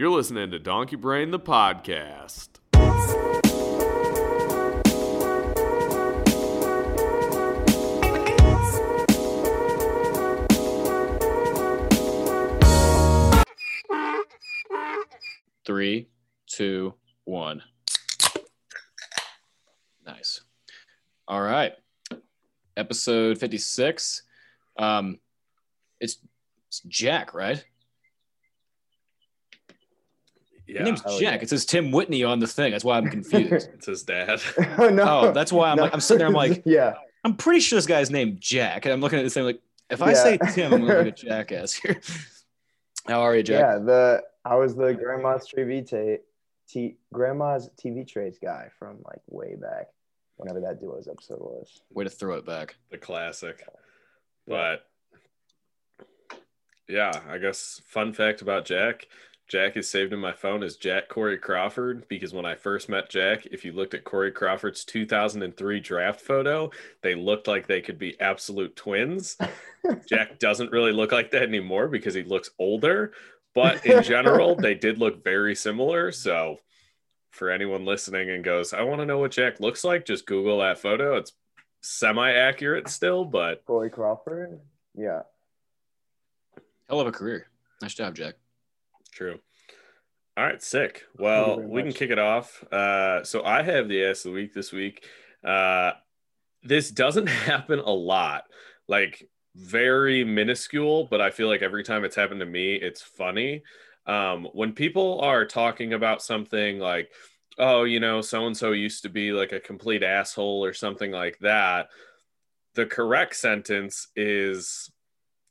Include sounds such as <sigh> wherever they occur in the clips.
You're listening to Donkey Brained, the podcast. Three, two, one. Nice. All right. Episode 56. Um, it's, it's Jack, right? Yeah, His name's Oh, Jack. yeah. It says Tim Whitney on the thing. That's why I'm confused. <laughs> it's his dad. <laughs> oh no. Oh, that's why I'm No. like, I'm sitting there, I'm <laughs> like, yeah. I'm pretty sure this guy's named Jack. And I'm looking at this thing like, if I Yeah. say Tim, I'm gonna look at jackass here. How are you, Jack? Yeah. The I was the grandma's TV ta- t- grandma's TV trays guy from like way back, whenever that duo's episode was. Way to throw it back. the classic. But yeah, I guess fun fact about Jack. Jack is saved in my phone as Jack Corey Crawford because when I first met Jack, if you looked at Corey Crawford's 2003 draft photo, they looked like they could be absolute twins. <laughs> Jack doesn't really look like that anymore because he looks older, but in <laughs> general, they did look very similar. So, for anyone listening and goes, I want to know what Jack looks like, just Google that photo. It's semi accurate still, but Corey Crawford. Yeah. Hell of a career. Nice job, Jack. True. All right, sick. Well, we can kick it off. Uh, so I have the ass of the week this week. Uh, this doesn't <laughs> happen a lot, like very minuscule, but I feel like every time it's happened to me, it's funny. Um, when people are talking about something like, oh, you know, so and so used to be like a complete asshole or something like that, the correct sentence is,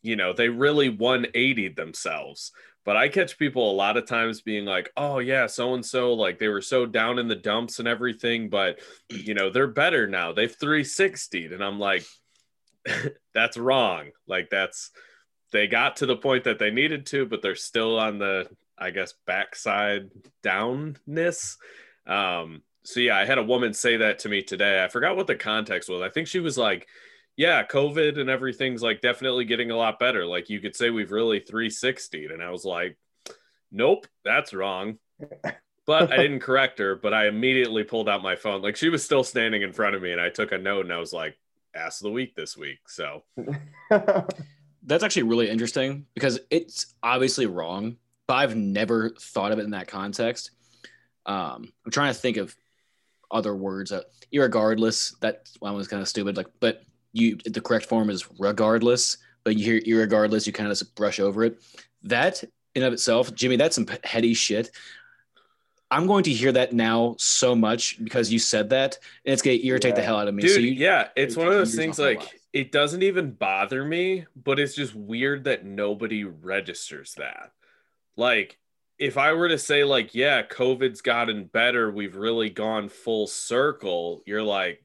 you know, they really 180'd themselves. But I catch people a lot of times being like, oh, yeah, so and so, like they were so down in the dumps and everything, but, you know, they're better now. They've 360'd. And I'm like, <laughs> that's wrong. Like, that's, they got to the point that they needed to, but they're still on the, I guess, backside downness. Um, so yeah, I had a woman say that to me today. I forgot what the context was. I think she was like, yeah, COVID and everything's like definitely getting a lot better. Like you could say we've really 360'd. And I was like, nope, that's wrong. <laughs> But I didn't correct her, but I immediately pulled out my phone. Like she was still standing in front of me and I took a note and I was like, ass of the week this week. So <laughs> That's actually really interesting because it's obviously wrong, but I've never thought of it in that context. Um, I'm trying to think of other words. Uh, irregardless, that one was kind of stupid. Like, but you, the correct form is regardless. But you hear irregardless, you kind of just brush over it. That in of itself, Jimmy, that's some heady shit. I'm going to hear that now so much because you said that, and it's going to irritate the hell out of me. Dude, so you, yeah, it's one of those things like it doesn't even bother me, but it's just weird that nobody registers that. Like, if I were to say, like, yeah, COVID's gotten better, we've really gone full circle, you're like,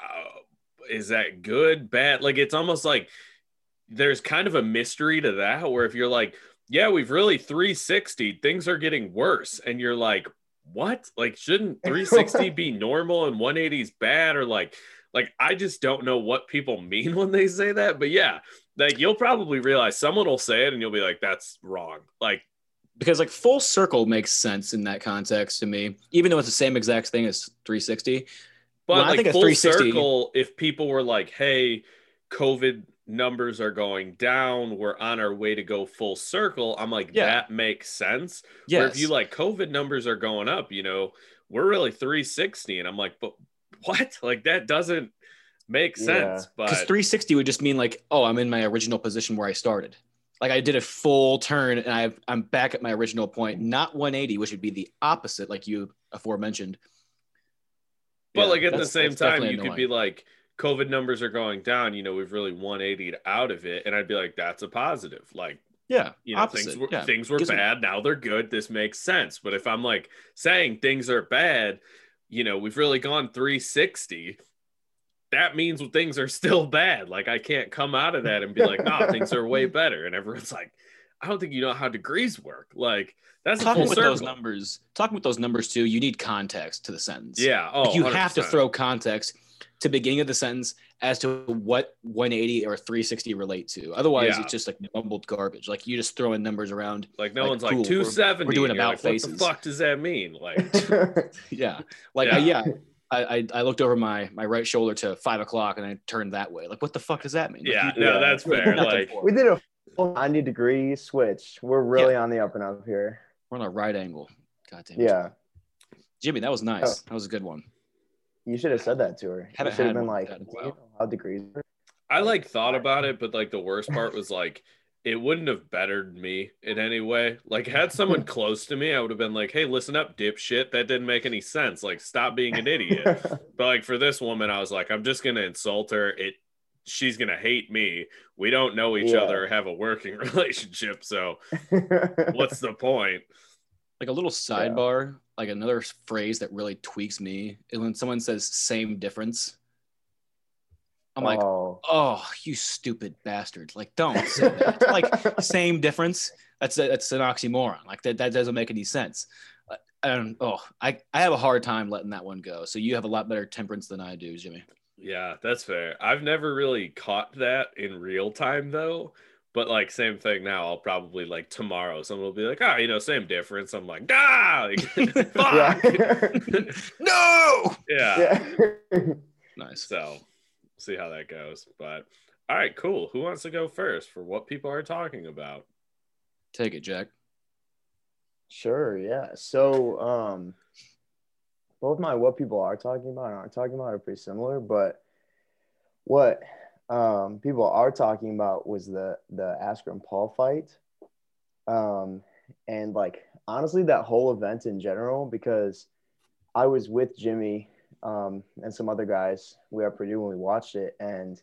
oh, is that good, bad? Like, it's almost like there's kind of a mystery to that where if you're like, yeah, we've really 360, things are getting worse, and you're like, what? Like, shouldn't <laughs> 360 be normal and 180 is bad? Or like, like I just don't know what people mean when they say that. But yeah, like you'll probably realize someone will say it and you'll be like, that's wrong. Like, because like full circle makes sense in that context to me, even though it's the same exact thing as 360. When I like think of full 360 circle, if people were like, hey, COVID numbers are going down, we're on our way to go full circle, I'm like, Yeah. that makes sense. Where if you like COVID numbers are going up, you know, we're really 360. And I'm like, but what? <laughs> Like that doesn't make sense. But because 360 would just mean like, oh, I'm in my original position where I started. Like I did a full turn and I I'm back at my original point, not 180, which would be the opposite, like you aforementioned. But Yeah, like at the same time, you could be like, COVID numbers are going down. You know, we've really 180'd out of it, and I'd be like, that's a positive. Like, yeah, you know, opposite. things were yeah. things were Gives me- bad. Now they're good. This makes sense. But if I'm like saying things are bad, you know, we've really gone 360. That means things are still bad. Like I can't come out of that and be like, nah, things are way <laughs> better. And everyone's like, I don't think you know how degrees work. Like that's talking full with circle. those numbers, talking with those numbers too, you need context to the sentence. Yeah. Oh, Like, you have to throw context to beginning of the sentence as to what 180 or 360 relate to. Otherwise, Yeah. it's just like mumbled garbage. Like you just throwing numbers around. Like no Like, one's cool, like we're- we're doing about like, What the fuck does that mean? Like <laughs> Yeah, like Yeah. I, yeah. I, I I looked over my my right shoulder to five o'clock and I turned that way. Like, what the fuck does that mean? Like, yeah, no, Yeah. that's fair. Like we did a full 90 degree switch. We're really on the up and up here. We're on a right angle. God damn it. Yeah. Jimmy, that was nice. Oh. That was a good one. You should have said that to her. You Haven't should have been like, like that in "Do you know how degrees are?" I like thought about it, but like the worst part was like it wouldn't have bettered me in any way. Like had someone <laughs> close to me, I would have been like, "Hey, listen up, dipshit. That didn't make any sense. Like, stop being an idiot." <laughs> but like for this woman, I was like, "I'm just gonna insult her. It, she's gonna hate me. We don't know each Yeah. other or have a working <laughs> relationship, so <laughs> what's the point?" Like a little sidebar, like another phrase that really tweaks me is when someone says same difference. I'm like, oh. oh, you stupid bastard. Like, don't say that. <laughs> like, same difference. That's a, that's an oxymoron. Like that, that doesn't make any sense. Uh, And oh, I, I have a hard time letting that one go. So you have a lot better temperance than I do, Jimmy. Yeah, that's fair. I've never really caught that in real time though. But like same thing now, I'll probably like tomorrow someone will be like, ah, you know, same difference. I'm like, ah, like, <laughs> <laughs> fuck. Yeah. <laughs> No. yeah. yeah. Nice. So see how that goes. But all right, cool. Who wants to go first for what people are talking about? Take it, Jack. Sure, yeah. So, um, both my what people are talking about and aren't talking about are pretty similar, but what um, people are talking about was the the Askren Paul fight, um, and like honestly, that whole event in general, because I was with Jimmy um, and some other guys. We are Purdue when we watched it, and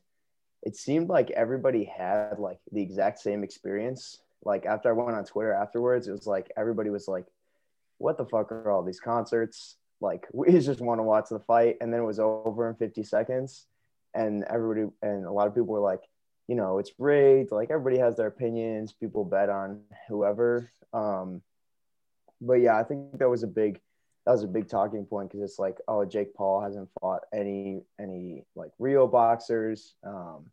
it seemed like everybody had like the exact same experience like after I went on Twitter afterwards, it was like everybody was like, "What the fuck are all these concerts?" Like <laughs> we just want to watch the fight, and then it was over in 50 seconds, and everybody and a lot of people were like, "You know, it's rigged." Like everybody has their opinions. People bet on whoever. Um, but yeah, I think that was a big that was a big talking point because it's like, oh, Jake Paul hasn't fought any any like real boxers. Um,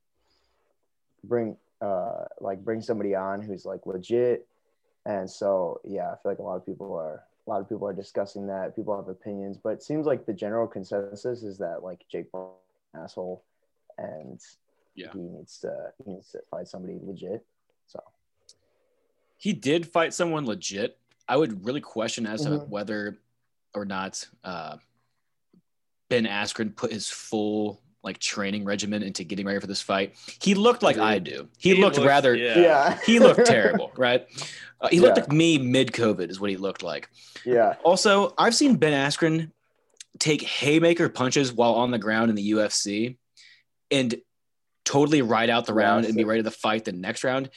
bring uh like bring somebody on who's like legit and so yeah i feel like a lot of people are a lot of people are discussing that people have opinions but it seems like the general consensus is that like jake Paul asshole and Yeah. he needs to he needs to fight somebody legit so He did fight someone legit. I would really question as to Mhm. whether or not uh, Ben Askren put his full like training regimen into getting ready for this fight. He looked like I do. He, looked rather. yeah. yeah He looked <laughs> terrible, right? Uh, he looked Yeah. like me mid COVID, is what he looked like. yeah Also, I've seen Ben Askren take haymaker punches while on the ground in the UFC and totally ride out the round and be Massive. ready to fight the next round.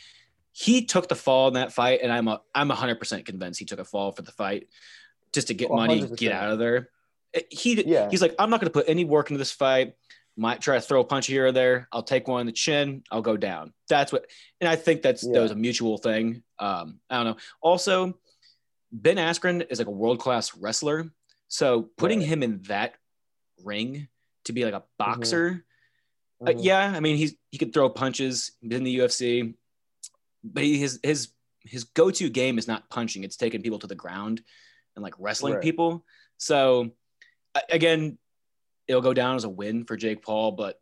He took the fall in that fight, and I'm a, I'm 100% convinced he took a fall for the fight just to get Oh, money, 100%. get out of there. Uh, He Yeah. he's like, I'm not going to put any work into this fight. Might try to throw a punch here or there. I'll take one in the chin. I'll go down. That's what, and I think that's that was a mutual thing. Um, I don't know. Also, Ben Askren is like a world class wrestler. So putting Right. him in that ring to be like a boxer, uh, Mhm. yeah, I mean he's he could throw punches in the UFC, but he, his his his go to game is not punching; it's taking people to the ground and like wrestling Right. people. So again, it'll go down as a win for Jake Paul, but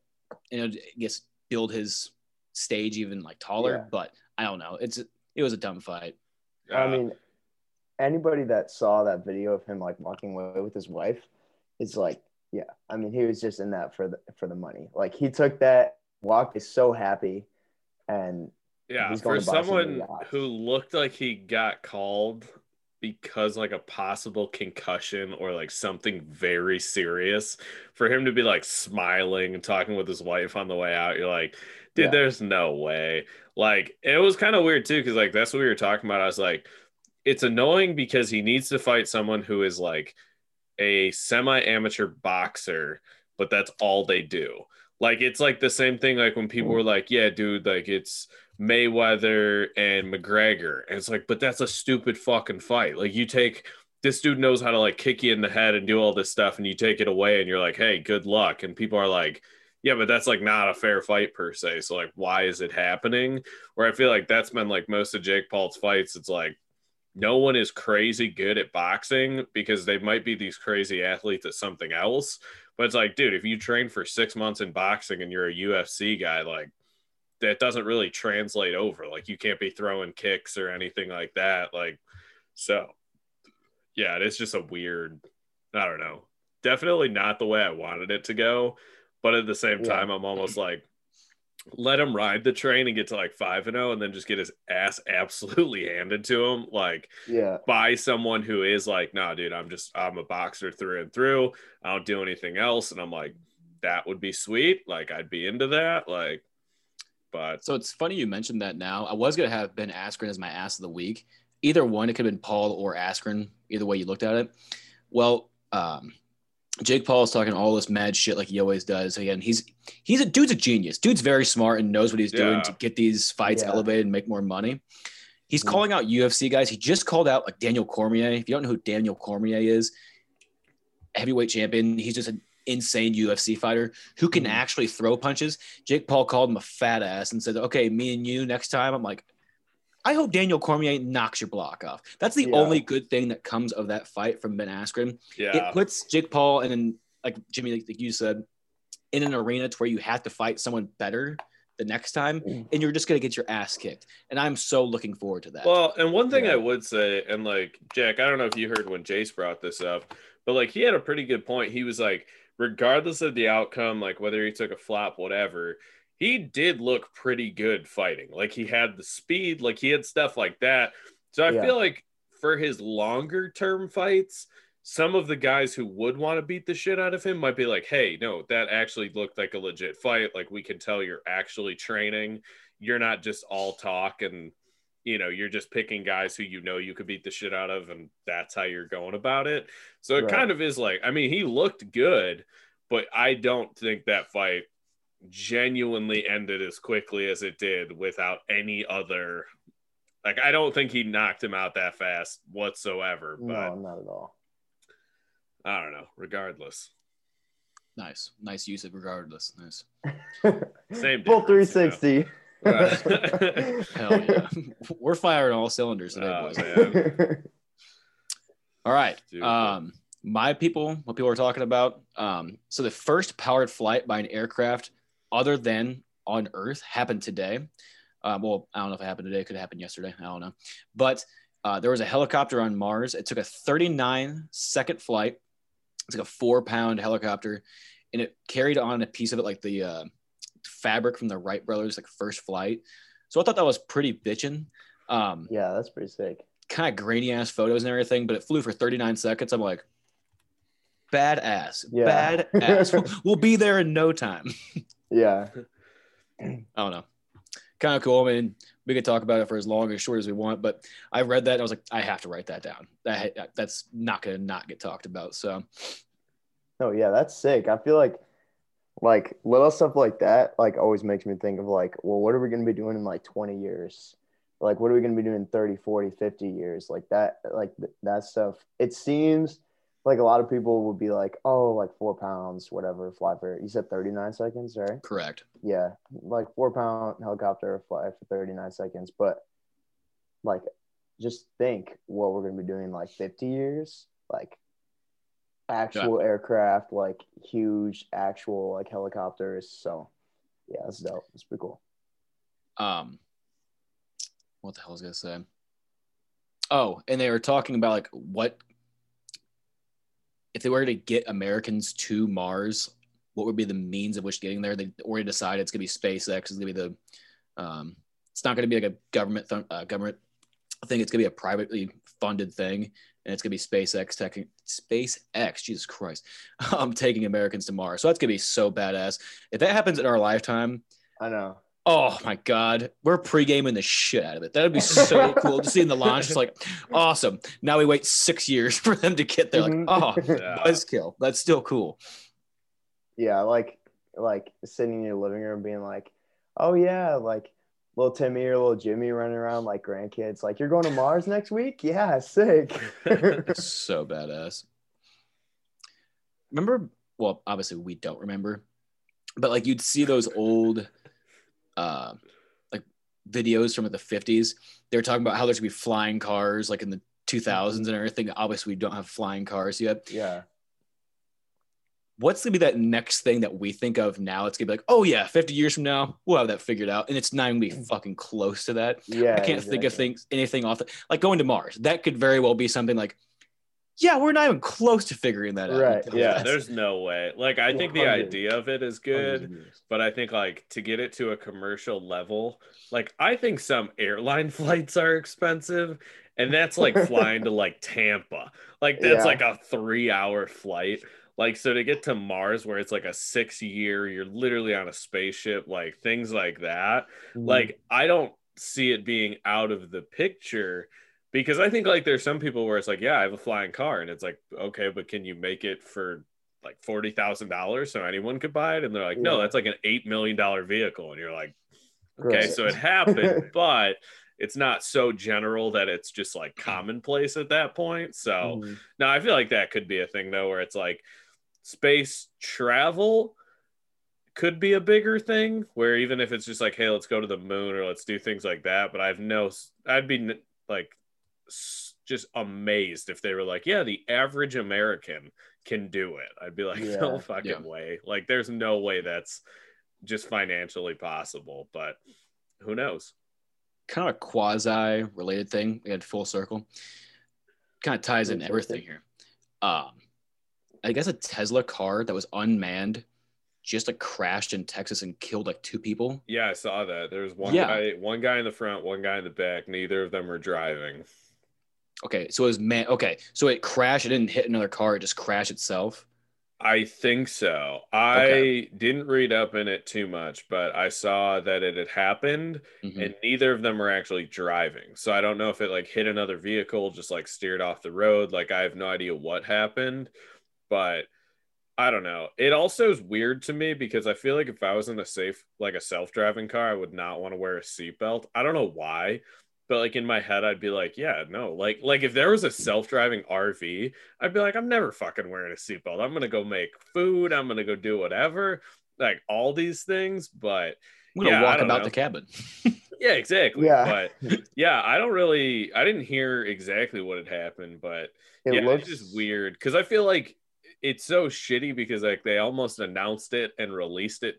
you know, I guess build his stage even like taller. Yeah. But I don't know. It's it was a dumb fight. I Uh, mean, anybody that saw that video of him like walking away with his wife is like, yeah. I mean, he was just in that for the for the money. Like he took that walk, is so happy, and Yeah, He's for to someone who looked like he got called because like a possible concussion or like something very serious, for him to be like smiling and talking with his wife on the way out, you're like, dude, Yeah. there's no way. Like it was kind of weird too, because like that's what we were talking about. I was like, it's annoying because he needs to fight someone who is like a semi-amateur boxer, but that's all they do. Like it's like the same thing like when people hmm. were like, "Yeah, dude, like it's Mayweather and McGregor." And it's like, "But that's a stupid fucking fight." Like you take this dude knows how to like kick you in the head and do all this stuff and you take it away and you're like, "Hey, good luck." And people are like, yeah, but that's like not a fair fight per se. So like, why is it happening? Where I feel like that's been like most of Jake Paul's fights. It's like no one is crazy good at boxing because they might be these crazy athletes at something else. But it's like, dude, if you train for six months in boxing and you're a UFC guy, like that doesn't really translate over. Like you can't be throwing kicks or anything like that. Like, so yeah, it's just a weird, I don't know. Definitely not the way I wanted it to go. But at the same time. I'm almost like, let him ride the train and get to like 5 and 0 and then just get his ass <laughs> absolutely handed to him like yeah by someone who is like nah dude I'm just I'm a boxer through and through I don't do anything else and I'm like that would be sweet like I'd be into that like but so it's funny you mentioned that now I was gonna have Ben Askren as my ass of the week either one it could have been Paul or Askren either way you looked at it well um Jake Paul is talking all this mad shit like he always does. Again, he's he's a dude's a genius. Dude's very smart and knows what he's doing to get these fights yeah. elevated and make more money. He's mm-hmm. calling out UFC guys. He just called out like Daniel Cormier. If you don't know who Daniel Cormier is, heavyweight champion. He's just an insane UFC fighter who can mm-hmm. actually throw punches. Jake Paul called him a fat ass and said, "Okay, me and you next time." I'm like, I hope Daniel Cormier knocks your block off. That's the yeah. only good thing that comes of that fight from Ben Askren. Yeah. It puts Jake Paul and like Jimmy, like you said, in an arena to where you have to fight someone better the next time mm. and you're just going to get your ass kicked. And I'm so looking forward to that. Well, and one thing yeah. I would say, and like Jack, I don't know if you heard when Jace brought this up, but like he had a pretty good point. He was like, regardless of the outcome, like whether he took a flop, whatever, he did look pretty good fighting. Like he had the speed, like he had stuff like that. So I yeah. feel like for his longer term fights, some of the guys who would want to beat the shit out of him might be like, hey, no, that actually looked like a legit fight. Like we can tell you're actually training. You're not just all talk and you know, you're just picking guys who you know you could beat the shit out of, and that's how you're going about it. So it right. kind of is like, I mean, he looked good, but I don't think that fight genuinely ended as quickly as it did without any other like I don't think he knocked him out that fast whatsoever. But no, not at all. I don't know. Regardless. Nice. Nice use of regardless. Nice. <laughs> Same full 360. You know? <laughs> Hell yeah. <laughs> We're firing all cylinders today, oh, boys. <laughs> all right. Dude, um my people, what people are talking about. Um, so the first powered flight by an aircraft other than on Earth happened today. Uh, well, I don't know if it happened today. It could have happened yesterday. I don't know. But uh, there was a helicopter on Mars. It took a 39 second flight. It's like a four pound helicopter, and it carried on a piece of it like the uh, fabric from the Wright brothers, like first flight. So I thought that was pretty bitching. Um, yeah, that's pretty sick. Kind of grainy ass photos and everything, but it flew for 39 seconds. I'm like, badass, yeah. badass. <laughs> we'll, we'll be there in no time. Yeah. <laughs> I don't know. Kind of cool. I mean, we could talk about it for as long or short as we want, but I read that and I was like, I have to write that down. That that's not going to not get talked about. So. Oh yeah, that's sick. I feel like like little stuff like that like always makes me think of like well what are we going to be doing in like 20 years like what are we going to be doing in 30 40 50 years like that like that stuff it seems like a lot of people would be like, oh, like four pounds, whatever, fly for, you said 39 seconds, right? Correct. Yeah. Like four pound helicopter fly for 39 seconds. But like, just think what we're going to be doing like 50 years, like actual yeah. aircraft, like huge actual like helicopters. So yeah, that's dope. It's pretty cool. Um, what the hell was I gonna say? Oh, and they were talking about like what if they were to get Americans to Mars, what would be the means of which getting there? They already decided it's going to be SpaceX. It's going to be the, um, it's not going to be like a government th- uh, government thing. It's going to be a privately funded thing, and it's going to be SpaceX tech, SpaceX. Jesus Christ, <laughs> um, taking Americans to Mars. So that's going to be so badass. If that happens in our lifetime, I know. Oh my God, we're pre-gaming the shit out of it. That would be <laughs> so cool to see in the launch. It's like awesome. Now we wait six years <laughs> for them to get there. Like, mm-hmm. oh, yeah. buzzkill. That's still cool. Yeah, like like sitting in your living room, being like, oh yeah, like little Timmy or little Jimmy running around like grandkids. Like, you're going to Mars next week? Yeah, sick. <laughs> <laughs> so badass. Remember? Well, obviously we don't remember but like you'd see those old, uh, like videos from the fifties. They were talking about how there's gonna be flying cars, like in the 2000s and everything. Obviously, we don't have flying cars yet. Yeah. What's gonna be that next thing that we think of now? It's gonna be like, oh yeah, 50 years from now, we'll have that figured out, and it's not gonna be fucking close to that. Yeah. I can't think of things anything off the like going to Mars. That could very well be something like, yeah, we're not even close to figuring that out. Right, <laughs> Yeah, that's- there's no way. Like, I think the idea of it is good, but I think like to get it to a commercial level, like I think some airline <laughs> flights are expensive, and that's like flying to like Tampa. Like that's Yeah. like a three hour flight. Like so to get to Mars where it's like a six year, you're literally on a spaceship, like things like that. Mhm. Like I don't see it being out of the picture because I think like there's some people where it's like, yeah, I have a flying car, and it's like, okay, but can you make it for like forty thousand dollars so anyone could buy it? And they're like, no, that's like an eight million dollar vehicle and you're like, okay, Right. so it happened, <laughs> but it's not so general that it's just like commonplace at that point. So Mhm. no, I feel like that could be a thing though, where it's like space travel could be a bigger thing. Where even if it's just like, hey, let's go to the moon or let's do things like that. But I've no, I'd be like just amazed if they were like, yeah, the average American can do it. I'd be like, <laughs> no fucking Yeah. way. Like, there's no way that's just financially possible. But who knows? kind of a quasi related thing. We had full circle. Kind of ties in everything here. Um, I guess a Tesla car that was unmanned just like crashed in Texas and killed like two people. Yeah, I saw that. There was one Yeah. guy, one guy in the front, one guy in the back. Neither of them were driving. Okay, so it was man. Okay, so it crashed. It didn't hit another car. It just crashed itself. I think so. I Okay. didn't read up in it too much, but I saw that it had happened Mhm. and neither of them were actually driving. So I don't know if it like hit another vehicle, just like steered off the road. Like I have no idea what happened, but I don't know. It also is weird to me because I feel like if I was in a safe, like a self driving car, I would not want to wear a seatbelt. I don't know why, but like in my head, I'd be like, yeah, no. Like, like if there was a self driving RV, I'd be like, I'm never fucking wearing a seatbelt. I'm gonna go make food. I'm gonna go do whatever. Like all these things, but I'm gonna Yeah, walk about know. the cabin. <laughs> yeah, exactly. Yeah. But yeah, I don't really I didn't hear exactly what had happened, but It yeah, looks it's just weird because I feel like it's so shitty because like they almost announced it and released it.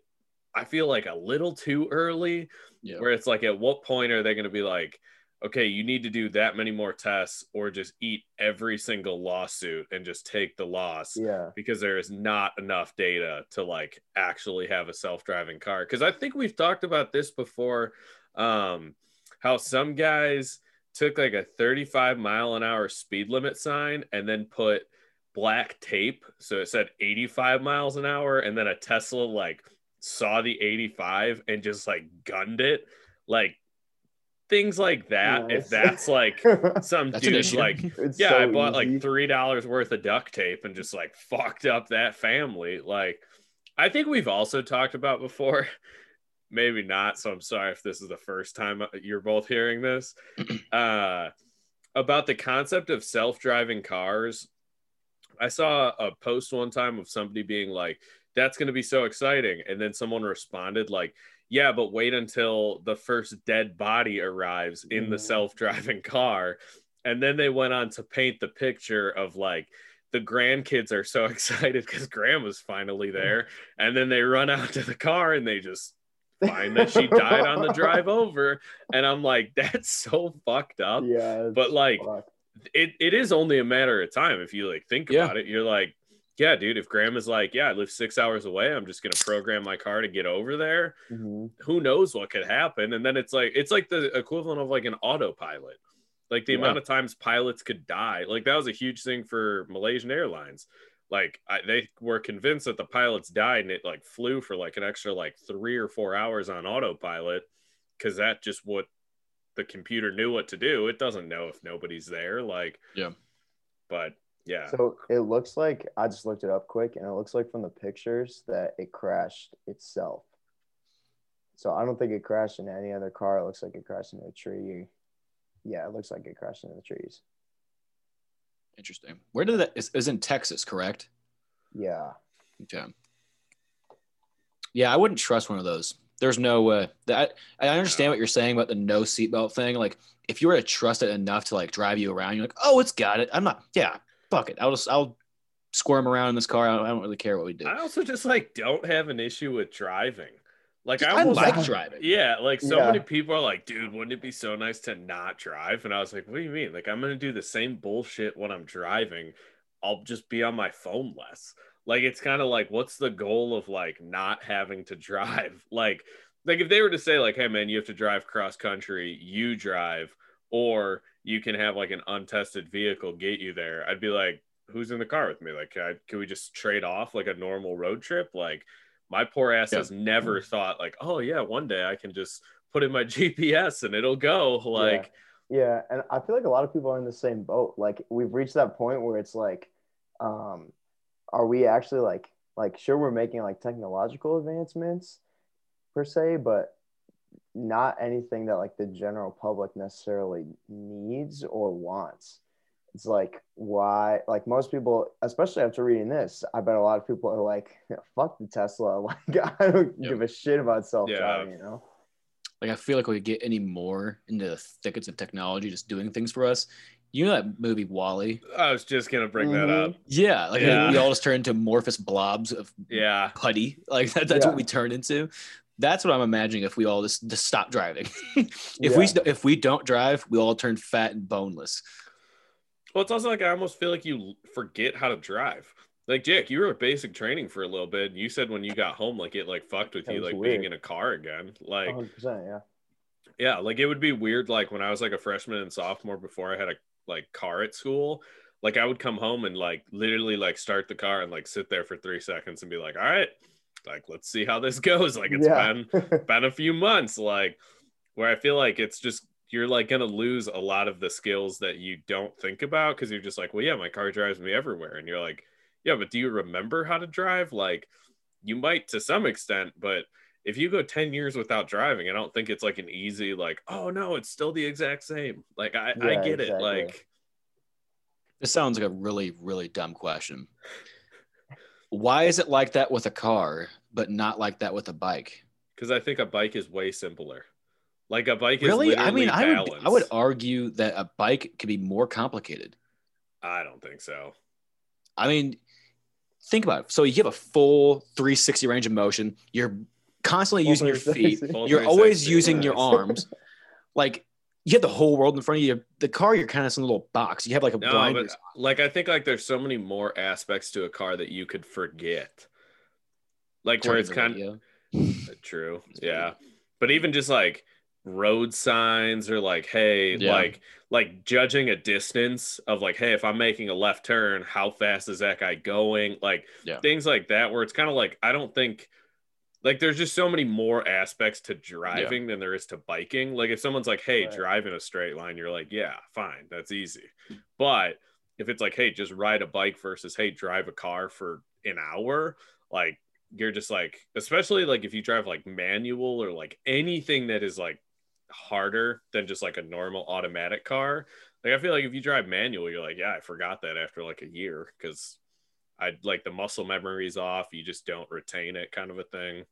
I feel like a little too early, Yeah. where it's like, at what point are they going to be like, okay, you need to do that many more tests, or just eat every single lawsuit and just take the loss Yeah. because there is not enough data to like actually have a self-driving car because i think we've talked about this before um how some guys took like a 35 mile an hour speed limit sign and then put black tape so it said 85 miles an hour and then a tesla like saw the 85 and just like gunned it like things like that if that's like <laughs> some That's an dude's like It's yeah, so I bought easy. like three dollars worth of duct tape and just like fucked up that family. Like, I think we've also talked about before. <laughs> Maybe not. So I'm sorry if this is the first time you're both hearing this. <clears throat> Uh, about the concept of self-driving cars. I saw a post one time of somebody being like, "That's going to be so exciting," and then someone responded like, "Yeah, but wait until the first dead body arrives in the Mhm. self-driving car." And then they went on to paint the picture of like the grandkids are so <laughs> excited because grandma's finally there, and then they run out to the car and they just find that she died on the <laughs> drive over, and I'm like, that's so fucked up yeah. but, like, fucked. It, it is only a matter of time if you like think Yeah. about it you're like yeah dude if graham is like yeah i live six hours away i'm just gonna program my car to get over there Mhm. who knows what could happen and then it's like it's like the equivalent of like an autopilot like the Yeah. amount of times pilots could die like that was a huge thing for malaysian airlines like I, they were convinced that the pilots died and it like flew for like an extra like three or four hours on autopilot because that just what the computer knew what to do it doesn't know if nobody's there like Yeah. but yeah So it looks like I just looked it up quick, and it looks like from the pictures that it crashed itself. So I don't think it crashed into any other car. It looks like it crashed into a tree. Yeah, it looks like it crashed into the trees. Interesting. Where did that is, is in Texas, correct? Yeah. Okay. Yeah, I wouldn't trust one of those. There's no way. That I understand what you're saying about the no seatbelt thing. Like, if you were to trust it enough to like drive you around, you're like, oh, it's got it. I'm not. Yeah, fuck it. I'll just I'll squirm around in this car. I don't, I don't really care what we do. I also just like don't have an issue with driving. Like I I almost like driving. Yeah, like so Yeah. many people are like, dude, wouldn't it be so nice to not drive? And I was like, what do you mean? Like I'm gonna do the same bullshit when I'm driving. I'll just be on my phone less. Like it's kind of like, what's the goal of like not having to drive? <laughs> Like, like if they were to say like, hey man, you have to drive cross country, you drive, or you can have like an untested vehicle get you there. I'd be like, who's in the car with me? Like, can, I, can we just trade off like a normal road trip? Like, my poor ass Yeah. has never thought like, oh yeah, one day I can just put in my <laughs> GPS and it'll go. Like, Yeah, and I feel like a lot of people are in the same boat. Like we've reached that point where it's like, um, are we actually like like sure we're making like technological advancements per se, but not anything that like the general public necessarily needs or wants. It's like why like most people, especially after reading this, I bet a lot of people are like, <laughs> fuck the Tesla. <laughs> Like I don't Yep. give a shit about self-driving, you know? Like I feel like we get any more into the thickets of technology just doing things for us. You know that movie WALL-E? I was just gonna bring that Mhm. up. Yeah, like Yeah. we all just turn into amorphous blobs of Yeah. putty. Like that, that's Yeah. what we turn into. That's what I'm imagining if we all just, just stop driving. <laughs> if we if we don't drive, we all turn fat and boneless. Well, it's also like I almost feel like you forget how to drive. Like Jack, you were at basic training for a little bit. And you said when you got home, like it like fucked with That you, like weird. being in a car again. Like 100%, yeah. yeah, like it would be weird. Like when I was like a freshman and sophomore before I had a like car at school, like I would come home and like literally like start the car and like sit there for three seconds and be like, all right, like let's see how this <laughs> goes. Like it's yeah. been been a few months like where i feel like it's just you're like gonna lose a lot of the skills that you don't think about because you're just like well yeah my car drives me everywhere and you're like yeah but do you remember how to drive like you might to some extent but if you go 10 years without driving i don't think it's like an easy like oh no it's still the exact same like i, I Yeah, get it like This sounds like a really really dumb question. Why is it like that with a car, but not like that with a bike? because i think a bike is way simpler like a bike is Really? I mean, I would. I would argue that a bike could be more complicated. i don't think so I mean, think about it. So you have a full 360 range of motion. You're constantly using your feet. <laughs> You're always 360, using your arms. Like you have the whole world in front of you. The car, you're kind of in a little box. You have like a No, blinders. but like I think like there's so many more aspects to a car that you could forget. Like where it's kind radio. of true. Yeah. But even just like road signs or like, hey, Yeah. like like judging a distance of like, hey, if I'm making a left turn, how fast is that guy going? Like Yeah. things like that where it's kind of like I don't think like there's just so many more aspects to driving than there is to biking. Like if someone's like, "Hey, Right. drive in a straight line," you're like, "Yeah, fine, that's easy." But if it's like, "Hey, just ride a bike," versus "Hey, drive a car for an hour," like you're just like, especially like if you drive like manual or like anything that is like harder than just like a normal automatic car. Like I feel like if you drive manual, you're like, "Yeah, I forgot that after like a year because." I like the muscle memory's off. You just don't retain it, kind of a thing.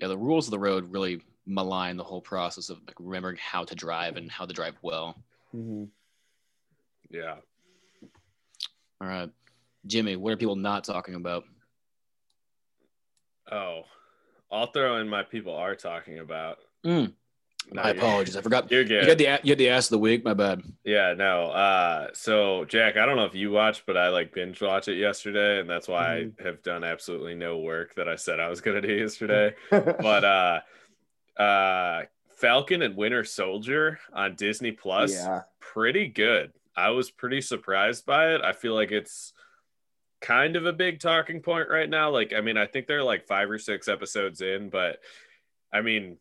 Yeah, the rules of the road really malign the whole process of like remembering how to drive and how to drive well. Mhm. Yeah. All right, Jimmy, what are people not talking about? Oh, I'll throw in my people are talking about. Mm, No, my apologies, I forgot. <laughs> You're You good. got the you got the ass of the week. My bad. yeah, no. Uh, so Jack, I don't know if you watched, but I like binge watch it yesterday, and that's why I have done absolutely no work that I said I was <laughs> gonna do yesterday. <laughs> but uh, uh, Falcon and Winter Soldier on Disney Plus, yeah. pretty good. I was pretty surprised by it. I feel like it's kind of a big talking point right now. Like, I mean, I think they're like five or six episodes in, but I mean,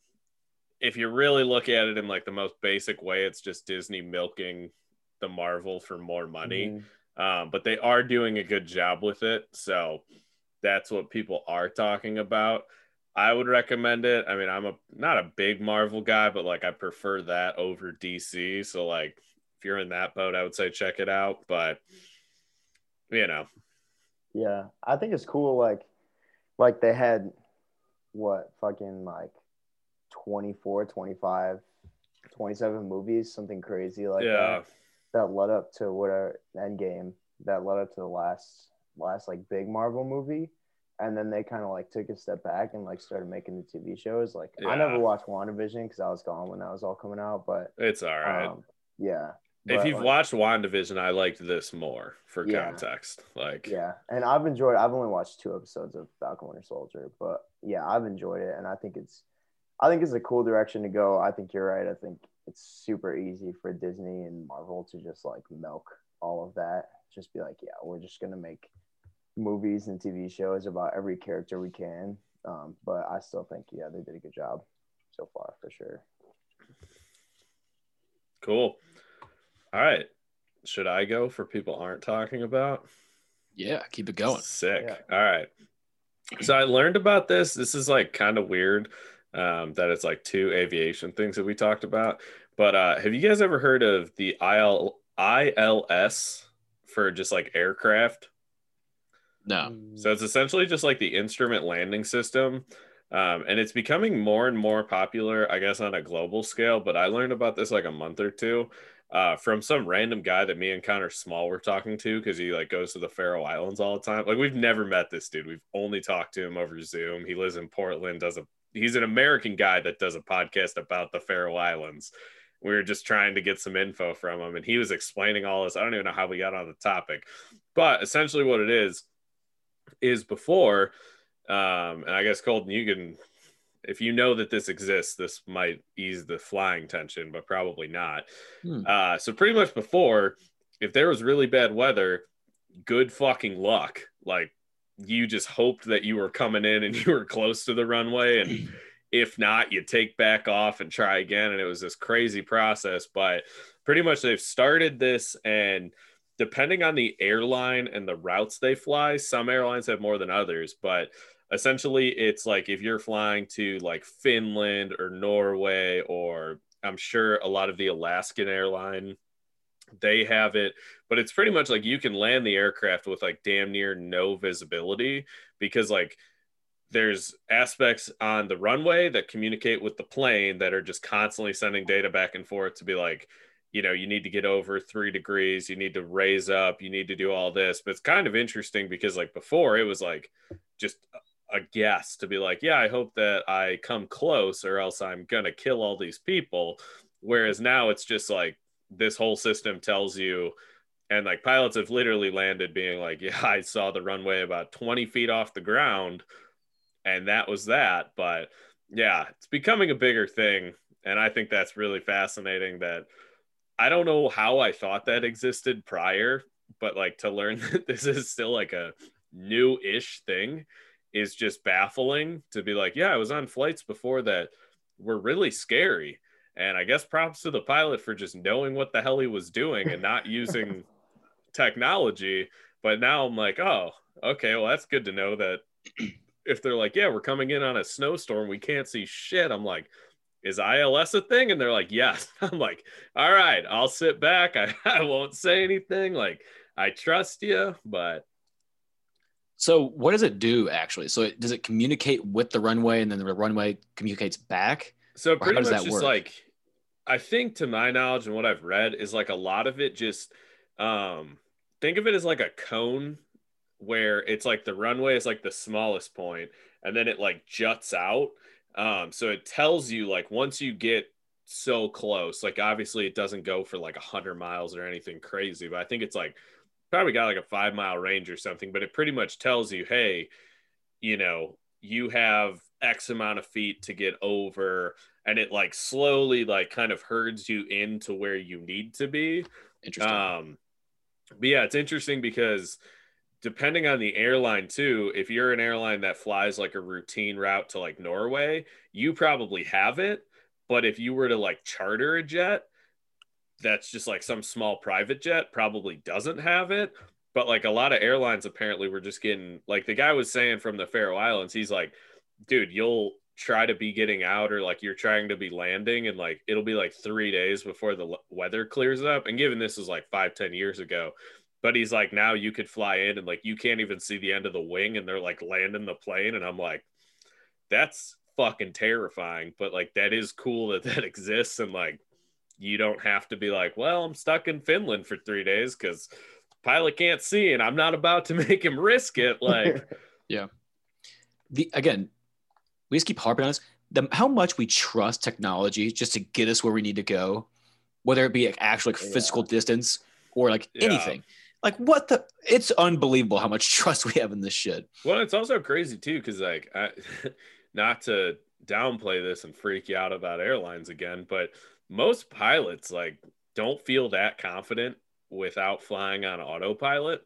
if you really look at it in like the most basic way, it's just Disney milking the Marvel for more money. Mhm. Um, but they are doing a good job with it. So that's what people are talking about. I would recommend it. I mean, I'm a not a big Marvel guy, but like I prefer that over DC. So like if you're in that boat, I would say check it out. But you know, Yeah, I think it's cool. Like, like they had what fucking like 24, 25, 27 movies, something crazy like yeah. that. That led up to whatever Endgame. That led up to the last last like big Marvel movie. And then they kind of like took a step back and like started making the TV shows. Like I never watched WandaVision because I was gone when that was all coming out. But It's all right. um, yeah. if you've like, watched WandaVision, I liked this more for Yeah. context. Like, Yeah, and I've enjoyed. I've only watched two episodes of Falcon Winter Soldier, but yeah, I've enjoyed it, and I think it's, I think it's a cool direction to go. I think you're right. I think it's super easy for Disney and Marvel to just like milk all of that. Just be like, yeah, we're just gonna make movies and TV shows about every character we can. Um, but I still think, yeah, they did a good job so far for sure. cool. All right. Should I go for people aren't talking about? Yeah, keep it going. Sick. Yeah. All right. So I learned about this. This is like kind of weird um, that it's like two aviation things that we talked about. But uh, have you guys ever heard of the IL, ILS for just like aircraft? No. So it's essentially just like the instrument landing system. Um, and it's becoming more and more popular, I guess, on a global scale. But I learned about this like a month or two uh, from some random guy that me and Connor Small were talking to because he like goes to the Faroe Islands all the time. Like we've never met this dude. We've only talked to him over Zoom. He lives in Portland. Does a he's an American guy that does a podcast about the Faroe Islands. We were just trying to get some info from him, and he was explaining all this. I don't even know how we got on the topic, but essentially what it is is before, um, and I guess Colton, you can, if you know that this exists, this might ease the flying tension, but probably not. Hmm. Uh, so pretty much before, if there was really bad weather, good fucking luck. Like you just hoped that you were coming in and <laughs> you were close to the runway, and if not, you take back off and try again. And it was this crazy process, but pretty much they've started this and depending on the airline and the routes they fly, some airlines have more than others, but essentially it's like if you're flying to like Finland or Norway or I'm sure a lot of the Alaskan airline they have it but it's pretty much like you can land the aircraft with like damn near no visibility because like there's aspects on the runway that communicate with the plane that are just constantly sending data back and forth to be like you know you need to get over three degrees you need to raise up you need to do all this. But it's kind of interesting because like before it was like just a guess to be like yeah i hope that i come close or else i'm gonna kill all these people. Whereas now it's just like this whole system tells you. And like pilots have literally landed being like <laughs> yeah i saw the runway about 20 feet off the ground and that was that. But yeah it's becoming a bigger thing. And i think that's really fascinating that i don't know how i thought that existed prior but like to learn <laughs> that this is still like a new-ish thing is just baffling to be like yeah i was on flights before that were really scary and i guess props to the pilot for just knowing what the hell he was doing and not using <laughs> technology but now i'm like oh okay well that's good to know that if they're like, yeah, we're coming in on a snowstorm, we can't see shit. I'm like, is ILS a thing? And they're like, yes. <laughs> I'm like, all right, I'll sit back. I, <laughs> I won't say anything. Like, I trust you, but So what does it do actually? So it, does it communicate with the runway and then the runway communicates back? so how pretty does much that just work? like, I think to my knowledge and what I've read is like a lot of it just, um, think of it as like a cone where it's like the runway is like the smallest point and then it like juts out. Um, so it tells you like once you get so close, like obviously it doesn't go for like a hundred miles or anything crazy, but I think it's like probably got like a five mile range or something, but it pretty much tells you, hey, you know, you have X amount of feet to get over, and it like slowly like kind of herds you into where you need to be. Interesting. Um, but yeah, it's interesting because depending on the airline too, if you're an airline that flies like a routine route to like Norway, you probably have it. But if you were to like charter a jet, that's just like some small private jet probably doesn't have it. But like a lot of airlines apparently were just getting like the guy was saying from the Faroe Islands, he's like, dude, you'll try to be getting out or like you're trying to be landing and like it'll be like three days before the weather clears up. And given this was like five, ten years ago, but he's like, now you could fly in and like you can't even see the end of the wing and they're like landing the plane. And I'm like, that's fucking terrifying. But like that is cool that <laughs> that exists, and like you don't have to be like, well, I'm stuck in Finland for three days because pilot can't see, and I'm not about to <laughs> make him risk it. Like, <laughs> yeah. the again, we just keep harping on this. The how much we trust technology just to get us where we need to go, whether it be like actual like Yeah. physical distance or like Yeah. anything. Like what the? It's unbelievable how much <laughs> trust we have in this shit. well, it's also crazy too because like, I, <laughs> not to downplay this and freak you out about airlines again, but most pilots like don't feel that confident without flying on autopilot,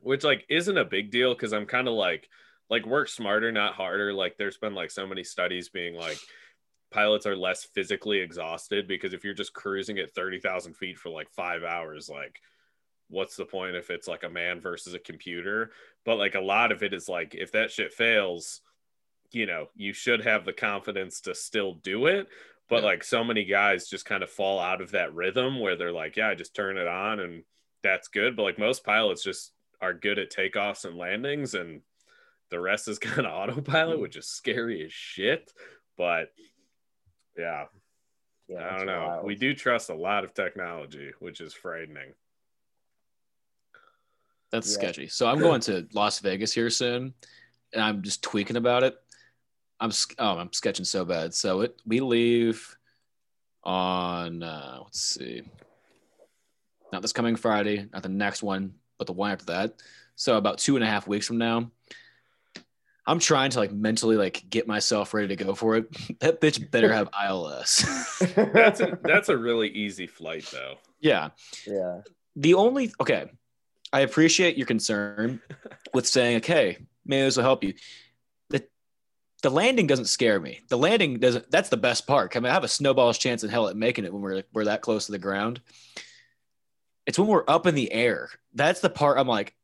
which like isn't a big deal because I'm kind of like like work smarter, not harder. Like there's been like so many studies being like pilots are less physically exhausted because if you're just cruising at 30,000 feet for like five hours, like what's the point if it's like a man versus a computer? But like a lot of it is like if that shit fails, you know, you should have the confidence to still do it. But Yeah. like so many guys just kind of fall out of that rhythm where they're like, yeah, I just turn it on and that's good. But like most pilots just are good at takeoffs and landings and the rest is <laughs> kind of autopilot, which is scary as shit. But yeah, Yeah, I don't know. wild. We do trust a lot of technology, which is frightening. That's Yeah. sketchy. So I'm going to <laughs> Las Vegas here soon, and I'm just tweaking about it. I'm oh, I'm sketching so bad. So it we leave on uh, let's see, not this coming Friday, not the next one, but the one after that. So about two and a half weeks from now. I'm trying to like mentally like get myself ready to go for it. <laughs> that bitch better have ILS. <laughs> That's a, that's a really easy flight though. yeah. yeah. the only okay i appreciate your concern <laughs> with saying okay maybe this will help you the, the landing doesn't scare me the landing doesn't that's the best part i mean i have a snowball's chance in hell at making it when we're we're that close to the ground it's when we're up in the air that's the part i'm like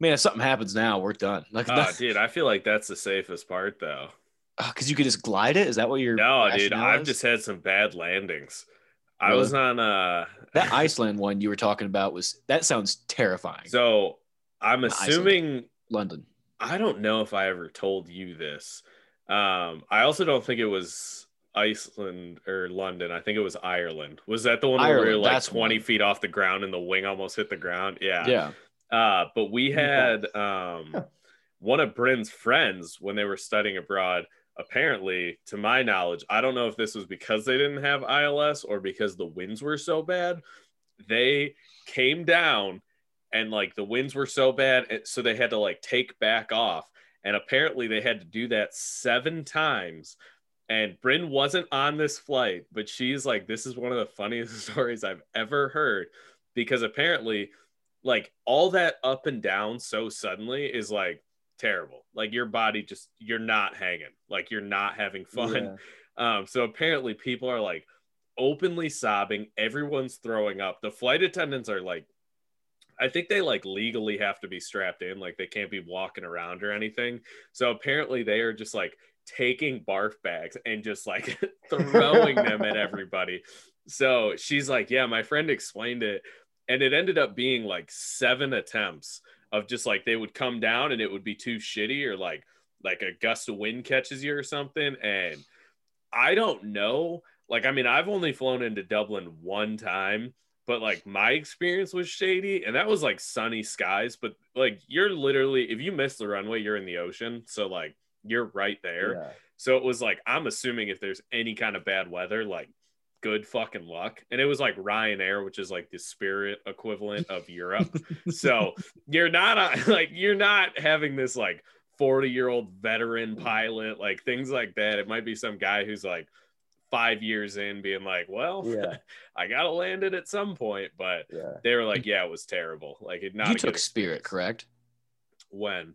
man if something happens now we're done like Oh, dude, I feel like that's the safest part though. because you could just glide it is that what you're No, dude, I've just had some bad landings. I was on uh <laughs> that iceland one you were talking about was that sounds terrifying so I'm Iceland. assuming london I don't know if I ever told you this. Um, I also don't think it was Iceland or London. I think it was Ireland. Was that the one where we were like 20 one. feet off the ground and the wing almost hit the ground? Yeah. yeah Uh, but we had <laughs> um, one of Bryn's friends when they were studying abroad. Apparently, to my knowledge, I don't know if this was because they didn't have ILS or because the winds were so bad. They came down and like the winds were so bad, so they had to like take back off. And apparently, they had to do that seven times. And Bryn wasn't on this flight, but she's like, this is one of the funniest <laughs> stories I've ever heard because apparently like all that up and down so suddenly is like terrible. Like your body just you're not hanging. Like you're not having fun. Yeah. <laughs> Um so apparently people are like openly sobbing, everyone's throwing up. The flight attendants are like I think they like legally have to be strapped in, like they can't be walking around or anything. So apparently they are just like taking barf bags and just like <laughs> throwing them at <laughs> everybody. So she's like, Yeah, my friend explained it. And it ended up being like seven attempts of just like they would come down and it would be too shitty or like like a gust of wind catches you or something. And I don't know. Like, I mean, I've only flown into Dublin one time, but like my experience was shady and that was like sunny skies. But like, you're literally, if you miss the runway, you're in the ocean. So, like, you're right there. Yeah. So it was like, I'm assuming if there's any kind of bad weather, like good fucking luck. And it was like Ryanair, which is like the spirit equivalent of Europe. <laughs> so you're not uh, <laughs> like, you're not having this like 40 year old veteran pilot, like things like that. It might be some guy who's like five years in being like, well, Yeah. <laughs> I got to land it at some point. But Yeah. they were like, yeah, it was terrible. Like it not you took spirit experience. correct When?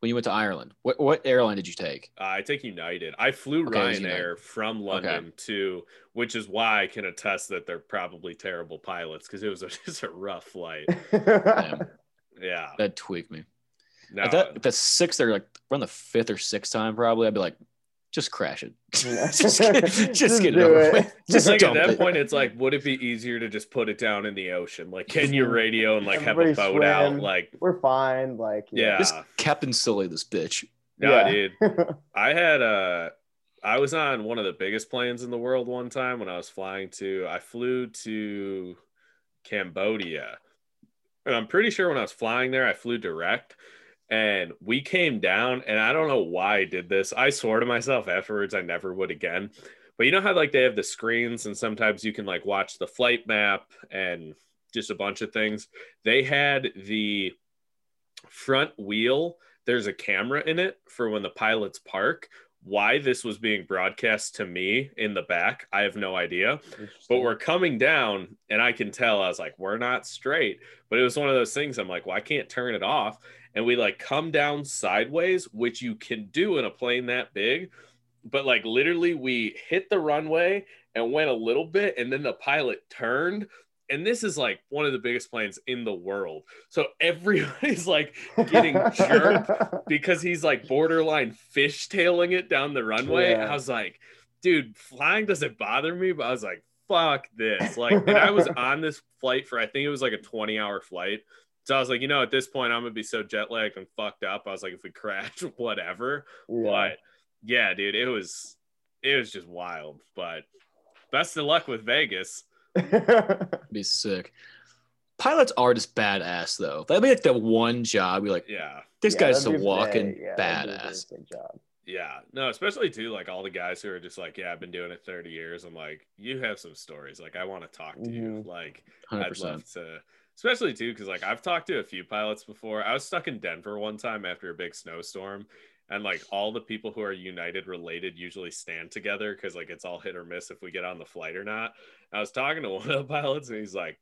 When you went to ireland what, what airline did you take Uh, I take United. I flew Okay, it Ryanair from London to, which is why I can attest that they're probably terrible pilots because it was a, <laughs> just a rough flight. <laughs> Yeah. that tweaked me No, At that, if the sixth or like run the fifth or sixth time, probably I'd be like, just crash it. <laughs> <laughs> just get, <laughs> just Just get it over it. with. just like at that it. point, it's like, would it be easier to just put it down in the ocean? Like, can you radio and like have a Everybody boat out? Like, We're fine. Like, yeah. Just Captain Sully, this bitch. No, Yeah. dude. I had uh I was on one of the biggest planes in the world one time when I was flying to I flew to Cambodia. And I'm pretty sure when I was flying there I flew direct and we came down and I don't know why I did this. I swore to myself afterwards I never would again. But you know how like they have the screens and sometimes you can like watch the flight map and just a bunch of things. They had the front wheel there's a camera in it for when the pilots park. Why this was being broadcast to me in the back, I have no idea. But we're coming down, and I can tell I was like, we're not straight. But it was one of those things I'm like, well, I can't turn it off. And we like come down sideways, which you can do in a plane that big. But like literally, we hit the runway and went a little bit, and then the pilot turned. And this is like one of the biggest planes in the world. So everybody's like getting jerked <laughs> because he's like borderline fishtailing it down the runway. Yeah. I was like, dude, flying doesn't bother me, but I was like, fuck this. Like, and I was <laughs> on this flight for I think it was like a 20 hour flight. So I was like, you know, at this point, I'm gonna be so jet lagged and fucked up. I was like, if we crash, <laughs> whatever. Yeah. But yeah, dude, it was it was just wild. But best of luck with Vegas. <laughs> Be sick. Pilots are just badass though. That'd be like the one job you're like, Yeah. this Yeah, guy's a walking yeah, that'd be a very badass. job. Yeah, no, especially too like all the guys who are just like, yeah, I've been doing it 30 years. I'm like, you have some stories. Like, I want to talk to you. Mhm. Like, Hundred I'd love to, especially too, because like I've talked to a few pilots before. I was stuck in Denver one time after a big snowstorm, and like all the people who are United related usually stand together because like it's all hit or miss if we get on the flight or not. I was talking to <laughs> one of the pilots, and he's like,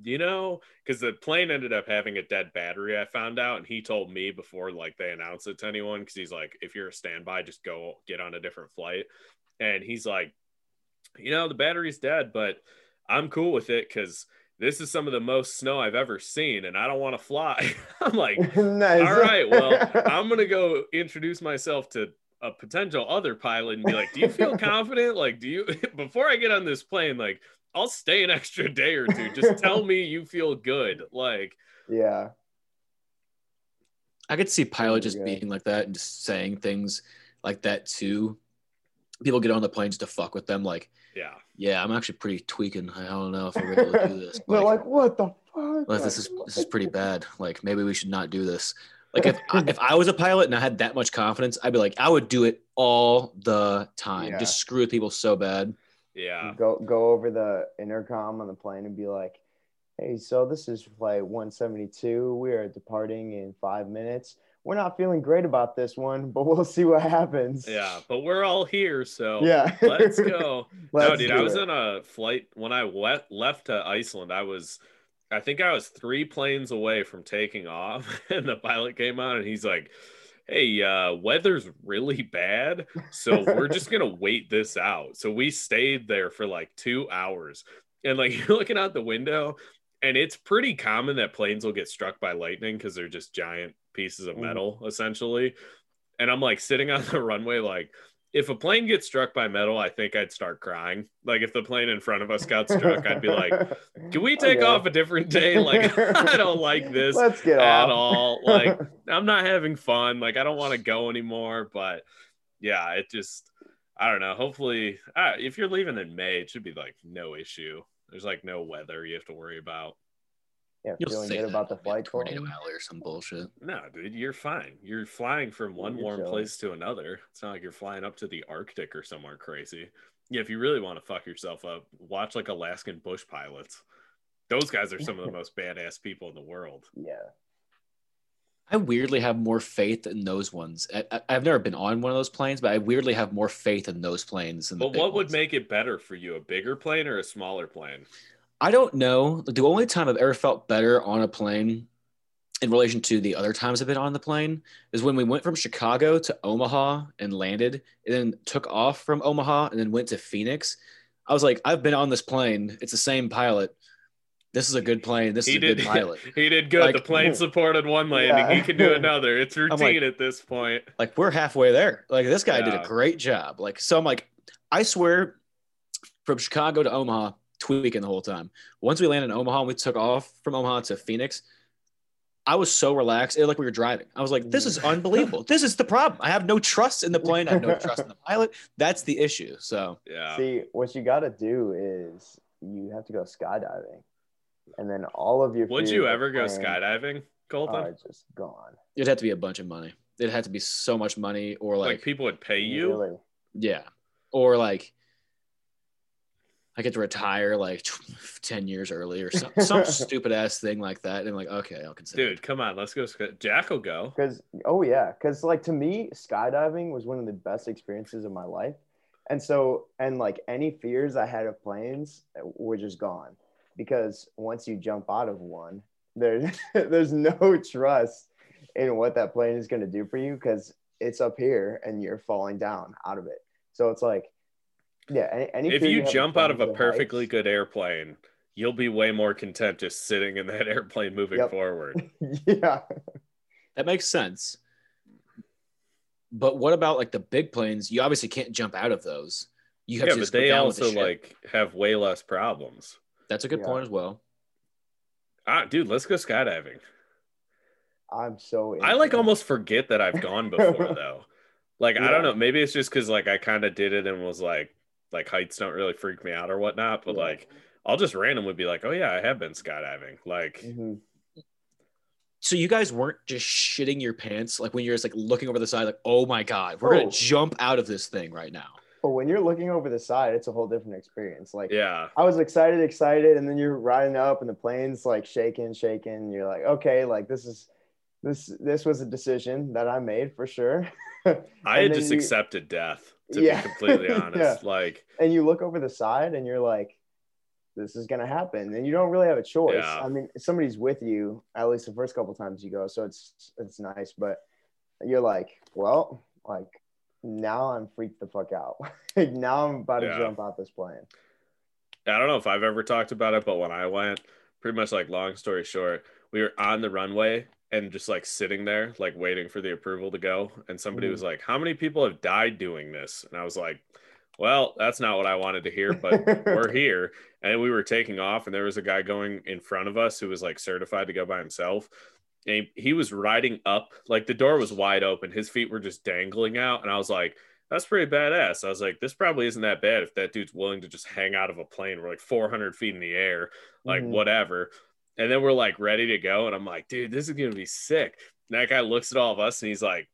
you know, because the plane ended up having a dead battery, I found out, and he told me before like they announced it to anyone because he's like, if you're a standby, just go get on a different flight. And he's like, you know, the battery's dead, but I'm cool with it because this is some of the most snow I've ever seen, and I don't want to fly. <laughs> I'm like, <laughs> nice. all right, well, <laughs> I'm gonna go introduce myself to a potential other pilot and be like, do you feel confident? Like, do you before I get on this plane, like, I'll stay an extra day or two. Just tell me you feel good. Like, yeah. I could see pilot just Yeah. being like that and just saying things like that too. People get on the plane just to fuck with them, like, yeah, yeah, I'm actually pretty tweaking. I don't know if we're able to do this. <laughs> They're Like, like, what the fuck? like, this is this is pretty bad. Like maybe we should not do this. Like if I, if <laughs> I was a pilot and I had that much confidence, I'd be like, I would do it all the time. Yeah. Just screw with people so bad. yeah, Go go over the intercom on the plane and be like, "Hey, so this is flight 172. We are departing in five minutes. We're not feeling great about this one, <laughs> but we'll see what happens." yeah. But we're all here, so Yeah. let's go. <laughs> no, Let's dude, I was it. on a flight when I wet, left to Iceland. I was, I think I was three planes away from taking off, <laughs> and the pilot came on and he's like, "Hey, uh, weather's really bad, so we're just gonna wait this out." So we stayed there for like two hours, and like you're looking out the window, and it's pretty common that planes will get struck by lightning because they're just giant pieces of Mhm. metal, essentially. And I'm like sitting on <laughs> the runway, like if a plane gets struck by metal, I think I'd start crying. Like if the plane in front of us got struck, I'd be like, "Can we take Okay. off a different day? Like <laughs> I don't like this Let's get at off. all. Like <laughs> I'm not having fun. Like I don't want to go anymore." But yeah, it just I don't know. Hopefully, uh, if you're leaving in May, it should be like no issue. There's like no weather you have to worry about. Yeah, You'll feeling say good that about the it'll be a flight tornado Colton? alley or some bullshit. No, dude, you're fine. You're flying from one You're warm chilling. place to another. It's not like you're flying up to the Arctic or somewhere crazy. Yeah, if you really want to fuck yourself up, watch like Alaskan bush pilots. Those guys are some of the <laughs> most badass people in the world. Yeah. I weirdly have more faith in those ones. I, I- I've never been on one of those planes, but I weirdly have more faith in those planes. Than But big what would make it better for you, a bigger plane or a smaller plane? I don't know. The only time I've ever felt better on a plane in relation to the other times I've been on the plane is when we went from Chicago to Omaha and landed and then took off from Omaha and then went to Phoenix. I was like, I've been on this plane. It's the same pilot. This is a good plane. This is He a good did. <laughs> pilot. He did good. the plane supported one landing. Yeah. He can do another. It's <laughs> routine like- at this point. Like we're halfway there. Like this guy did a great job. Like so I'm like, I swear from Chicago to Omaha, tweaking the whole time. Once we landed in Omaha and we took off from Omaha to Phoenix, I was so relaxed. It was like we were driving. I was like, this is mm. unbelievable. <laughs> this is the problem. I have no trust in the plane. I have no trust in the <laughs> pilot. That's the issue. So Yeah. See, what you got to do is you have to go skydiving, and then all of your. Would you ever go skydiving, Colton? Are just gone. it'd have to be a bunch of money. It'd have to be so much money or like, like, people would pay you? Really? yeah. Or like I get to retire like 10 years early or some, some <laughs> stupid ass thing like that. And like, okay, I'll consider Dude, come on, let's go. Jack will go. Because oh yeah, because like to me, skydiving was one of the best experiences of my life, and so and like any fears I had of planes eh, were just gone, because once you jump out of one, there's <laughs> there's no trust in what that plane is going to do for you because it's up here and you're falling down out of it. So it's like, yeah, any, any If fear you jump out of a perfectly heights- good airplane, you'll be way more content just sitting in that <laughs> airplane moving Yep. forward. <laughs> yeah, That makes sense. But what about like the big planes? You obviously can't jump out of those. You have Yeah, to but just they down with the also like have way less problems. That's a good Yeah. point as well. Ah, dude, let's go skydiving. I'm so. I like it. almost forget that I've gone before <laughs> though. Like I don't know, maybe it's just because like I kind of did it and was like, like heights don't really freak me out or whatnot. But Yeah. like, I'll just randomly be like, oh yeah, I have been skydiving. Like, Mhm. So you guys weren't just shitting your pants like when you're just like looking over the side, like, oh my god, we're Oh. gonna jump out of this thing right now. But when you're looking over the side, it's a whole different experience. Like yeah, I was excited, excited, and then you're riding up and the plane's like shaking, shaking. You're like, okay, like this is this this was a decision that I made for sure. <laughs> I had just you- accepted death to Yeah. be completely <laughs> Yeah. honest. Like, and you look over the side and you're like, this is gonna happen, and you don't really have a choice. Yeah. I mean, somebody's with you at least the first couple times you go, so it's it's nice. But you're like, well, like now I'm freaked the fuck out. <laughs> like now I'm about to Yeah. jump out this plane. I don't know if I've ever talked about it, but when I went, pretty much like long story short, we were on the runway and just like sitting there, like waiting for the approval to go. And somebody Mhm. was like, How many people have died doing this? And I was like, Well, that's not what I wanted to hear, but <laughs> we're here. And we were taking off, and there was a guy going in front of us who was like certified to go by himself. And he, he was riding up, like the door was wide open. His feet were just dangling out. And I was like, that's pretty badass. I was like, this probably isn't that bad if that dude's willing to just hang out of a plane. We're like 400 feet in the air, like Mhm. whatever. And then we're like ready to go. And I'm like, dude, this is going to be sick. And that guy looks at all of us and he's like,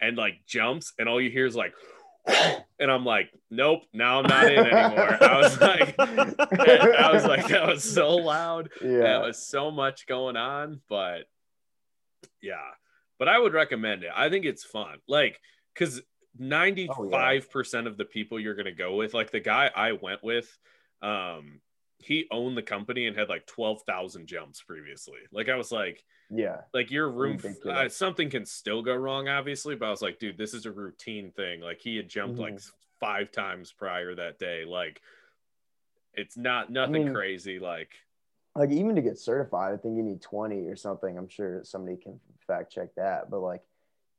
and like jumps. And all you hear is like, <laughs> and I'm like, nope, now I'm not in anymore. I was <laughs> like, <laughs> I was like, that was so loud. yeah. That was so much going on, but yeah. But I would recommend it. I think it's fun. Like, because 95% of the people you're gonna go with, like the guy I went with, um, he owned the company and had like 12,000 jumps previously. Like I was like, yeah. like your room uh, something can still go wrong obviously but i was like dude this is a routine thing like he had jumped like Mhm. five times prior that day like it's not nothing mean- crazy like like even to get certified, I think you need 20 or something. I'm sure somebody can fact check that, but like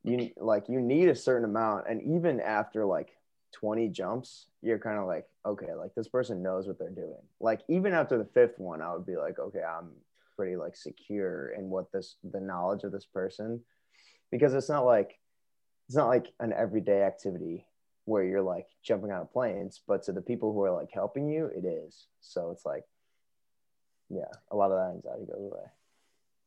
you like you need a certain amount, and even after like 20 jumps, you're kind of like, okay, like this person knows what they're doing. Like even after the fifth one, I would be like, okay, I'm pretty like secure in what this the knowledge of this person, because it's not like it's not like an everyday activity where you're like jumping out of planes, but to the people who are like helping you, it is. So it's like yeah, a lot of that anxiety goes away.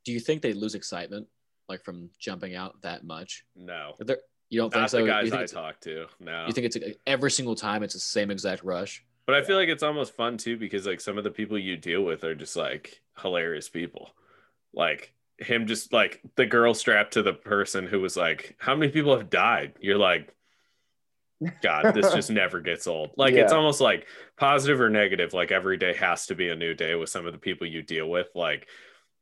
Do you think they lose excitement like from jumping out that much? no Are there- you don't think not so? the guys think, i talk to no you think it's every single time it's the same exact rush? but i feel like it's almost fun too because like some of the people you deal with are just like hilarious people like him just like the girl strapped to the person who was like how many people have died you're like God, this just <laughs> never gets old. Like it's almost like positive or negative. Like every day has to be a new day with some of the people you deal with. Like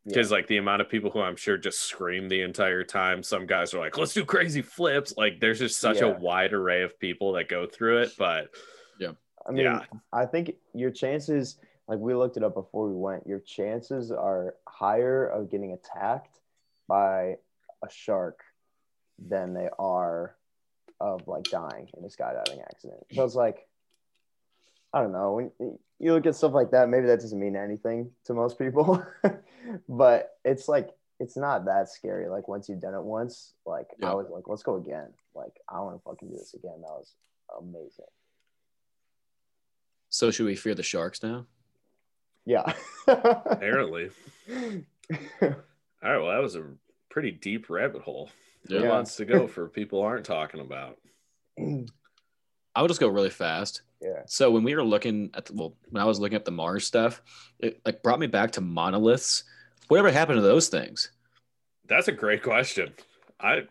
because like the amount of people who I'm sure just scream the entire time. Some guys are like, "Let's do crazy flips." Like there's just such a wide array of people that go through it. But yeah. I mean, yeah. I think your chances, like we looked it up before we went, your chances are higher of getting attacked by a shark than they are of like dying in a skydiving accident. So it's like, I don't know. When you look at stuff like that, maybe that doesn't mean anything to most people, <laughs> but it's like it's not that scary. Like once you've done it once, like Yeah. I was like, let's go again. Like I want to fucking do this again. That was amazing. So should we fear the sharks now? Yeah. <laughs> Apparently. All right. Well, that was a pretty deep rabbit hole. Who Yeah. wants to go for people aren't talking about? <clears throat> I would just go really fast. Yeah. So when we were looking at the, well, when I was looking at the Mars stuff, it like brought me back to monoliths. Whatever happened to those things? That's a great question. I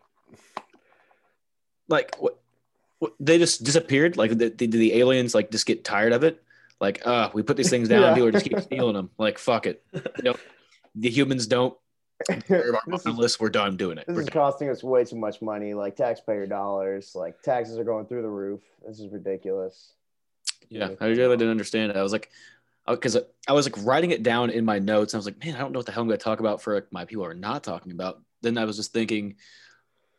Like what? what they just disappeared? Like did, did the aliens like just get tired of it? Like, uh, we put these things down, Yeah. people just keep stealing them. Like, fuck it. <laughs> You know, the humans don't care about <laughs> this, is, monoliths. We're done doing it. this We're is done. costing us way too much money, like taxpayer dollars. Like taxes are going through the roof. This is ridiculous. Yeah, I really didn't understand it. I was like, uh, because I was like writing it down in my notes. And I was like, man, I don't know what the hell I'm going to talk about for like, my people are not talking about. Then I was just thinking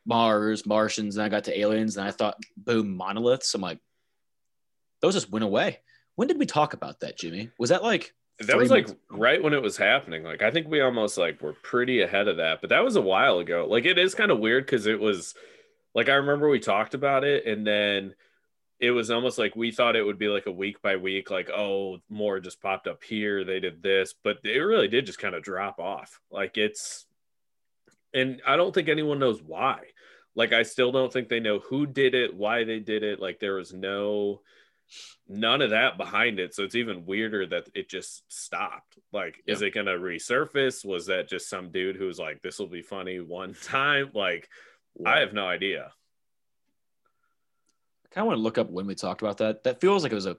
Mars, Martians, and I got to aliens, and I thought, boom, monoliths. I'm like, those just went away. When did we talk about that, Jimmy? Was that like that was like right when it was happening. Like I think we almost like were pretty ahead of that, but that was a while ago. Like it is kind of weird because it was like I remember we talked about it and then it was almost like we thought it would be like a week by week, like, oh, more just popped up here, they did this, but it really did just kind of drop off. Like it's and I don't think anyone knows why. Like I still don't think they know who did it, why they did it. Like there was no none of that behind it. So it's even weirder that it just stopped. Like, is it going to resurface? Was that just some dude who was like, this will be funny one <laughs> time? Like, I have no idea. I kind of want to look up when we talked about that. That feels like it was a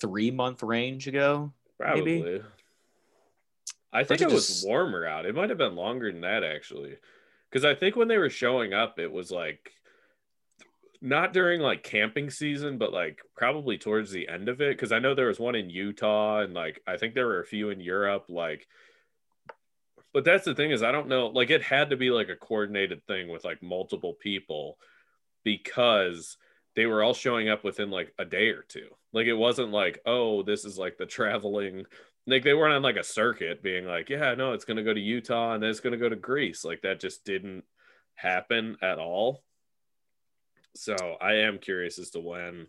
three month range ago. Probably. Maybe. I think Or it to was warmer out. It might have been longer than that, actually. Because I think when they were showing up, it was like not during like camping season, but like probably towards the end of it. Because I know there was one in Utah, and like I think there were a few in Europe. Like, but that's the thing is, I don't know. Like, it had to be like a coordinated thing with like multiple people because they were all showing up within like a day or two. Like, it wasn't like, oh, this is like the traveling like they weren't on like a circuit being like yeah no it's going to go to utah and then it's going to go to greece. Like that just didn't happen at all. So i am curious as to when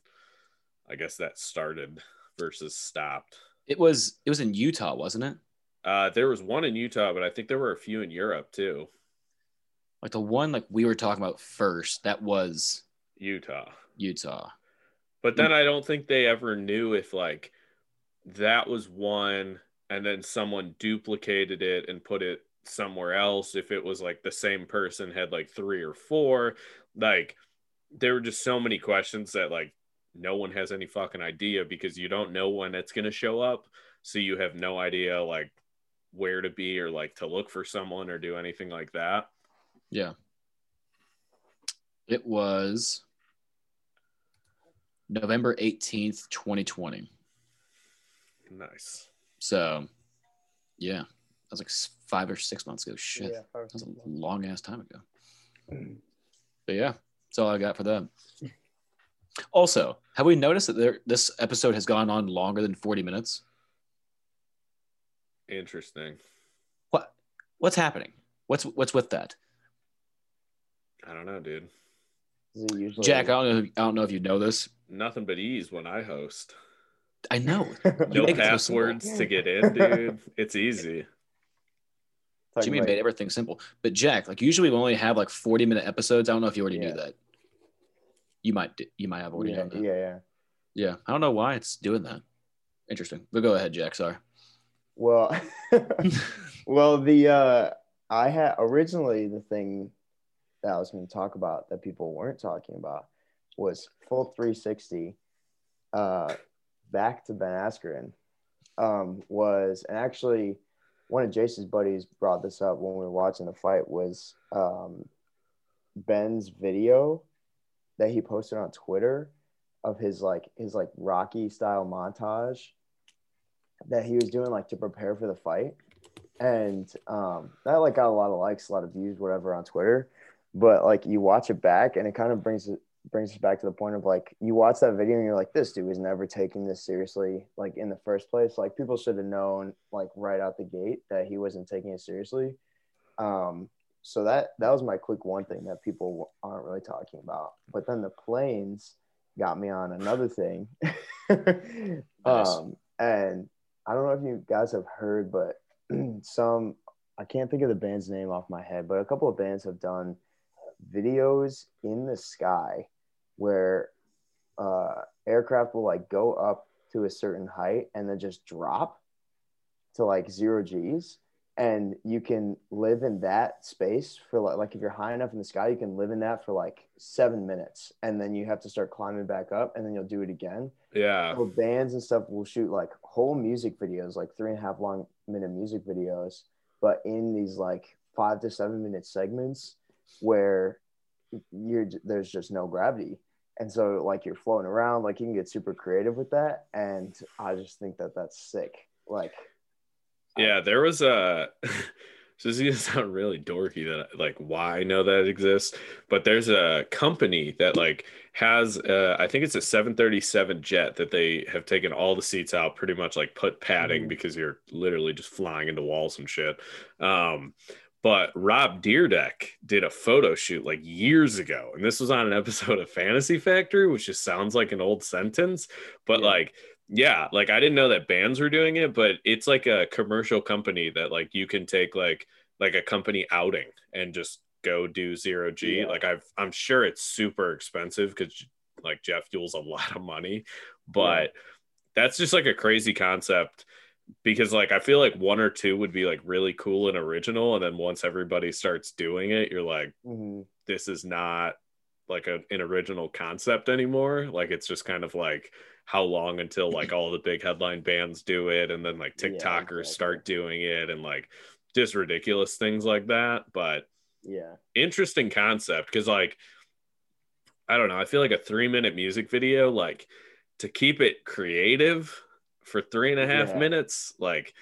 i guess that started versus stopped. It was it was in Utah, wasn't it? uh there was one in utah but i think there were a few in europe too. Like the one like we were talking about first, that was utah Utah. but then i don't think they ever knew if like that was one and then someone duplicated it and put it somewhere else if it was like the same person had like three or four like there were just so many questions that like no one has any fucking idea because you don't know when it's going to show up so you have no idea like where to be or like to look for someone or do anything like that Yeah. It was November 18th, 2020. nice So, yeah, that was like five or six months ago. Shit, Yeah, that was a long ass time ago. But yeah, that's all I got for that. <laughs> Also, have we noticed that there, this episode has gone on longer than 40 minutes? interesting What what's happening? What's what's with that? i don't know dude Is it usually Jack, I don't know I don't know if you know this. nothing but ease when i host I know. <laughs> no make so passwords to get in, <laughs> dude. It's easy. Talking Jimmy about- made everything simple. But Jack, like usually we only have like 40 minute episodes. I don't know if you already Yeah. knew that. You might you might have already yeah, known that. yeah, yeah. Yeah, I don't know why it's doing that. Interesting. But go ahead, Jack. Sorry. Well, <laughs> well, the uh, I had originally the thing that I was going to talk about that people weren't talking about was full 360. Uh, back to Ben Askren um, was, and actually, one of Jason's buddies brought this up when we were watching the fight was um, Ben's video that he posted on Twitter of his like his like Rocky style montage that he was doing like to prepare for the fight and um that like got a lot of likes a lot of views whatever on twitter but like you watch it back and it kind of brings it brings us back to the point of like you watch that video and you're like this dude was never taking this seriously like in the first place like people should have known like right out the gate that he wasn't taking it seriously Um, so that that was my quick one thing that people aren't really talking about. But then the planes got me on another thing. <laughs> Nice. um, and I don't know if you guys have heard, but <clears throat> some I can't think of the band's name off my head, but a couple of bands have done videos in the sky where uh, aircraft will like go up to a certain height and then just drop to like zero G's. And you can live in that space for like, like if you're high enough in the sky, you can live in that for like seven minutes. And then you have to start climbing back up and then you'll do it again. Yeah. So bands and stuff will shoot like whole music videos, like three and a half long minute music videos, but in these like five to seven minute segments where you're there's just no gravity. And so like you're floating around, like you can get super creative with that. And I just think that that's sick. Like, Yeah, there was a. So <laughs> this is gonna sound really dorky that like why I know that exists, but there's a company that like has uh, I think it's a 737 jet that they have taken all the seats out, pretty much like put padding Mhm. because you're literally just flying into walls and shit. Um, but Rob Dyrdek did a photo shoot like years ago, and this was on an episode of Fantasy Factory, which just sounds like an old sentence, but Yeah. like yeah like i didn't know that bands were doing it but it's like a commercial company that like you can take like like a company outing and just go do zero g Yeah. like i've i'm sure it's super expensive because like jet fuel's a lot of money but that's just like a crazy concept because like i feel like one or two would be like really cool and original and then once everybody starts doing it you're like mhm. this is not like a, an original concept anymore. Like it's just kind of like how long until like all the big headline bands do it and then like Yeah, TikTokers exactly. start doing it and like just ridiculous things like that. But yeah. interesting concept because like I don't know, I feel like a three minute music video, like to keep it creative for three and a half Yeah. minutes, like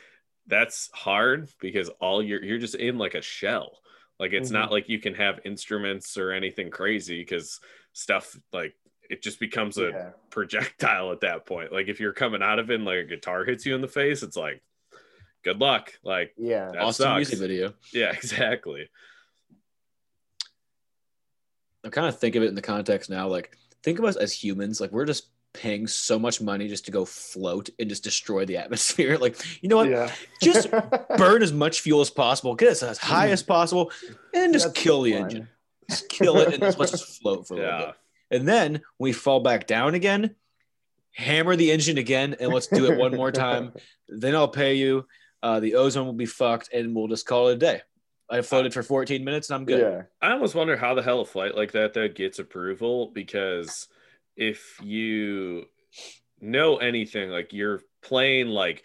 that's hard because all you're you're just in like a shell. Like it's not mm-hmm. like you can have instruments or anything crazy because stuff like it just becomes a Yeah. projectile at that point. Like if you're coming out of it and like a guitar hits you in the face, it's like good luck. Like Yeah. That Austin sucks. music video. yeah, <laughs> exactly. I kind of think of it in the context now. Like, think of us as humans. Like, we're just paying so much money just to go float and just destroy the <laughs> atmosphere. <laughs> Like, you know what? Yeah. Just <laughs> Burn as much fuel as possible, get us as high as possible, and just That's kill the fun. engine. Just kill it, and just let's just float for a little bit. And then we fall back down again, hammer the engine again, and let's do it one more time. Then I'll pay you. Uh, the ozone will be fucked, and we'll just call it a day. I floated for 14 minutes, and I'm good. Yeah. I almost wonder how the hell a flight like that that gets approval because if you know anything, like you're playing like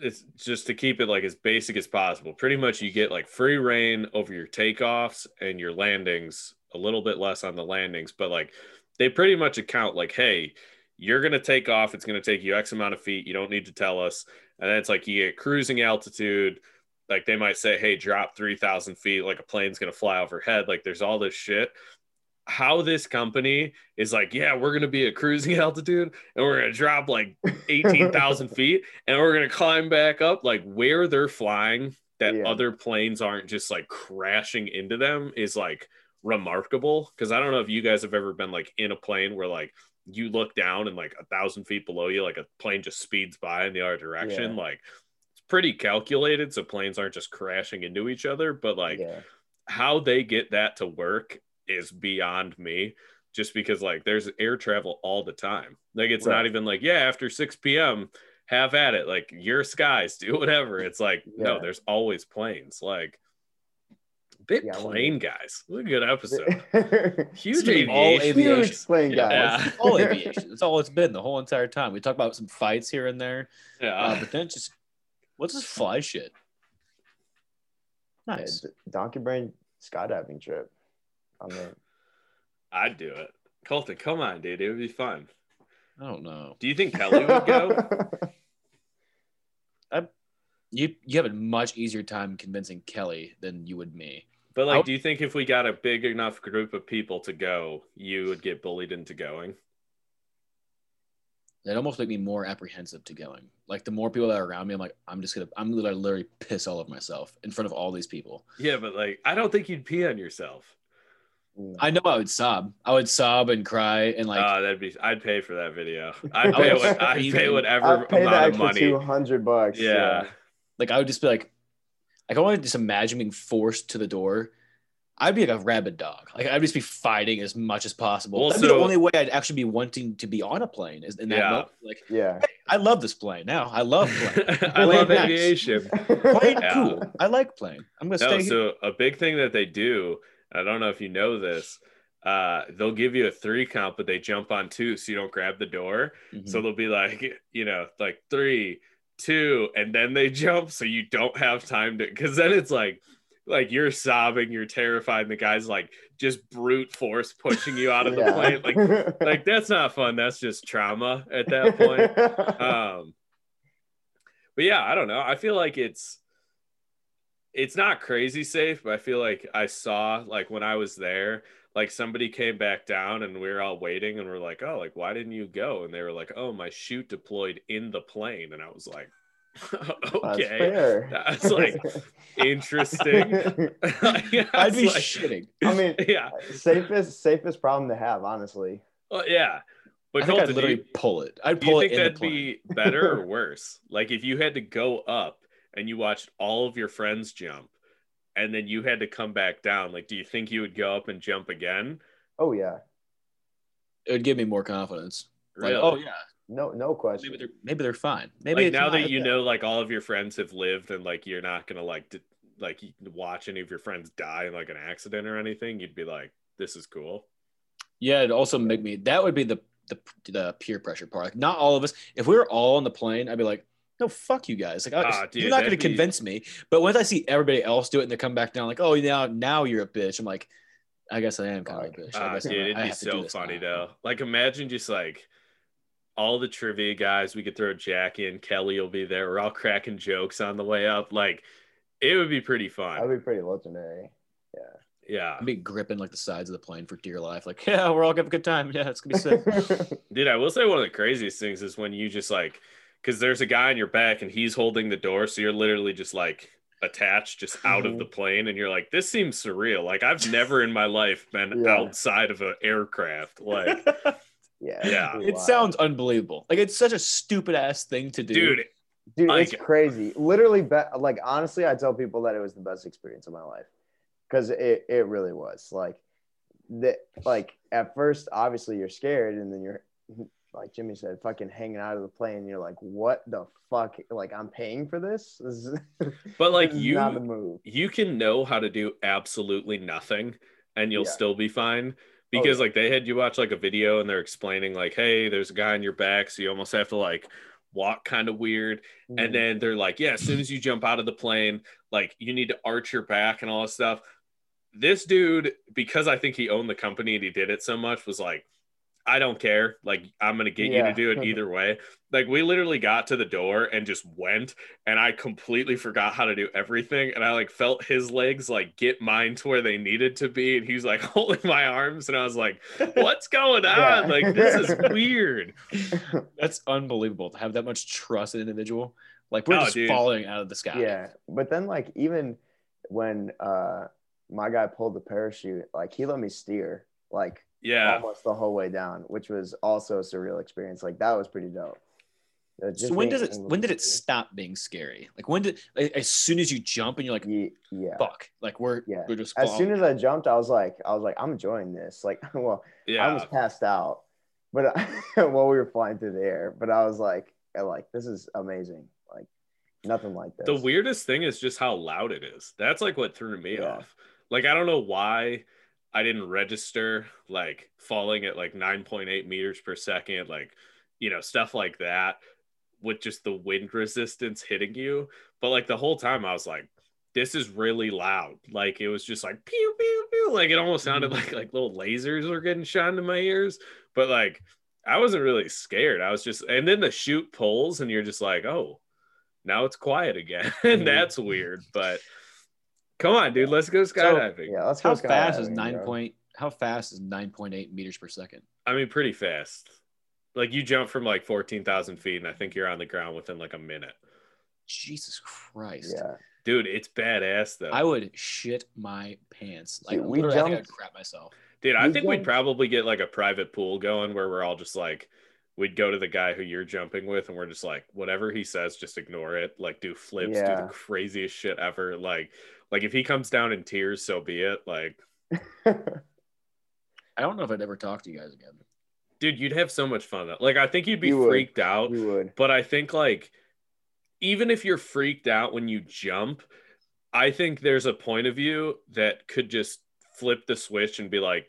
it's just to keep it like as basic as possible. Pretty much you get like free rein over your takeoffs and your landings, a little bit less on the landings, but like they pretty much account like, hey, you're gonna take off, it's gonna take you X amount of feet, you don't need to tell us. And then it's like you get cruising altitude, like they might say, hey, drop 3,000 feet, like a plane's to fly overhead. Like there's all this shit. How this company is like, yeah, we're going to be at cruising <laughs> altitude and we're going to drop like 18,000 <laughs> feet and we're going to climb back up, like where they're flying, that Yeah. other planes aren't just like crashing into them is like remarkable. Cause I don't know if you guys have ever been like in a plane where like you look down and like a thousand feet below you, like a plane just speeds by in the other direction. Yeah. Like, it's pretty calculated so planes aren't just crashing into each other but like yeah. how they get that to work is beyond me just because like there's air travel all the time like it's not even like yeah after 6 p.m have at it like your skies do whatever it's like no there's always planes like big Yeah, I wonder- plane guys what a good episode <laughs> huge Speaking all aviation aviation. Huge <laughs> plane guys. Yeah. all aviation. That's all it's been the whole entire time. We talk about some fights here and there, yeah uh, but then just what's this fly shit. Nice. D- Donkey Brained skydiving trip. I mean, i'd do it colton come on dude it would be fun I don't know. do you think kelly would go <laughs> I, You you have a much easier time convincing Kelly than you would me. But like, would- do you think if we got a big enough group of people to go, you would get bullied into going? It almost make me more apprehensive to going. Like the more people that are around me, I'm like, I'm just gonna, I'm gonna literally piss all of myself in front of all these people. Yeah, but like, I don't think you'd pee on yourself. I know I would sob. I would sob and cry and like, oh, that'd be. I'd pay for that video. <laughs> I'd pay. What, I'd pay whatever I'd pay the amount of money. two hundred bucks. Yeah. like I would just be like, like I want to just imagine being forced to the door. I'd be like a rabid dog. Like I'd just be fighting as much as possible. Well, That'd be the only way I'd actually be wanting to be on a plane. Is in that Yeah. moment. Like Yeah. I love this plane now. I love <laughs> plane. I love Nice. aviation. plane Yeah. cool. I like plane. I'm gonna No, stay here. so a big thing that they do, I don't know if you know this, uh, they'll give you a three count, but they jump on two so you don't grab the door. Mhm. So they'll be like, you know, like three, two, and then they jump so you don't have time to because then it's like like you're sobbing, you're terrified, and the guy's like just brute force pushing you out of the <laughs> Yeah. plane. Like like that's not fun. That's just trauma at that point. <laughs> um but yeah i don't know i feel like it's it's not crazy safe but i feel like i saw like when i was there like somebody came back down and we were all waiting and we're like oh like why didn't you go and they were like oh my chute deployed in the plane and i was like <laughs> okay fair. That's, like, <laughs> interesting <laughs> Yeah, I'd be like- shitting. I mean, yeah safest safest problem to have, honestly. well, yeah but I think Colton, I'd do you- literally pull it. I'd Do you pull it think in the that'd be better or worse? Like if you had to go up and you watched all of your friends jump and then you had to come back down, like do you think you would go up and jump again? Oh yeah, It would give me more confidence. Like, oh yeah, no no question. maybe they're maybe they're fine. Maybe like it's now that you yeah. know like all of your friends have lived and like you're not gonna like d- like watch any of your friends die in like an accident or anything, you'd be like, this is cool. Yeah, it'd also make me. That would be the the, the peer pressure part. Like, not all of us. If we were all on the plane, I'd be like, no, fuck you guys. Like, I- Ah, dude, you're not going to convince me. But once I see everybody else do it and they come back down, like, oh, now now you're a bitch. I'm like, I guess I am kind of a bitch. I Ah, guess dude, I- it'd I be have to do so funny now. though. Like imagine just like all the trivia guys, we could throw Jack in, Kelly will be there. We're all cracking jokes on the way up. Like it would be pretty fun. That'd be pretty legendary. Yeah. Yeah. I'd be gripping like the sides of the plane for dear life. Like, <laughs> yeah, we're all gonna have a good time. Yeah, it's gonna be sick. <laughs> Dude, I will say one of the craziest things is when you just like because there's a guy on your back and he's holding the door, so you're literally just like attached just out of the mm-hmm. plane and you're like this seems surreal like i've never in my life been Yeah. outside of an aircraft like <laughs> yeah, Yeah. it'd it wild. sounds unbelievable. Like, it's such a stupid ass thing to do. dude dude like- it's crazy literally be- like honestly i tell people that it was the best experience of my life because it, it really was like that like at first obviously you're scared and then you're like jimmy said fucking hanging out of the plane you're like what the fuck like i'm paying for this, <laughs> this is, but like <laughs> you not the move you can know how to do absolutely nothing and you'll Yeah. still be fine because yeah. like they had you watch like a video and they're explaining like hey there's a guy on your back so you almost have to like walk kind of weird Mm. and then they're like yeah as soon as you jump out of the plane like you need to arch your back and all this stuff this dude because i think he owned the company and he did it so much was like i don't care like i'm gonna get you to do it either way like we literally got to the door and just went and i completely forgot how to do everything and i like felt his legs like get mine to where they needed to be and he was like <laughs> holding my arms and i was like what's going on Yeah. like this is <laughs> weird That's unbelievable to have that much trust in an individual. Like, we're Oh, just dude. falling out of the sky. yeah but then like even when uh my guy pulled the parachute like he let me steer like yeah almost the whole way down, which was also a surreal experience. Like that was pretty dope. Just So when does it when did it stop being scary? Like when did like, as soon as you jump and you're like Yeah. fuck like we're Yeah. we're just As soon as I jumped, I was like, I was like, I'm enjoying this. Like, <laughs> well, yeah I was passed out, but <laughs> while we were flying through the air, but I was like, I like this is amazing. Like nothing like this. the weirdest thing is just how loud it is that's like what threw me Yeah. off like i don't know why i didn't register like falling at like 9.8 meters per second like you know stuff like that with just the wind resistance hitting you. But like the whole time i was like this is really loud. Like it was just like pew pew pew. Like it almost sounded like like little lasers were getting shot into my ears. But like i wasn't really scared. I was just and then the chute pulls and you're just like oh now it's quiet again. And <laughs> Mhm. that's weird. But come on dude let's go skydiving Yeah, let's go. how fast is nine bro. point how fast is nine point eight meters per second? i mean pretty fast Like you jump from like fourteen thousand feet, and I think you're on the ground within like a minute. Jesus Christ. Yeah. Dude, it's badass though. I would shit my pants. Like Dude, we literally, I think I'd crap myself. Dude, I we think we'd probably get like a private pool going where we're all just like, we'd go to the guy who you're jumping with, and we're just like, whatever he says, just ignore it. Like, do flips, do the craziest shit ever. Like, like if he comes down in tears, so be it. Like, <laughs> I don't know if I'd ever talk to you guys again. dude, you'd have so much fun. Like, I think you'd be You would. freaked out, you would. but I think like, even if you're freaked out when you jump, I think there's a point of view that could just flip the switch and be like,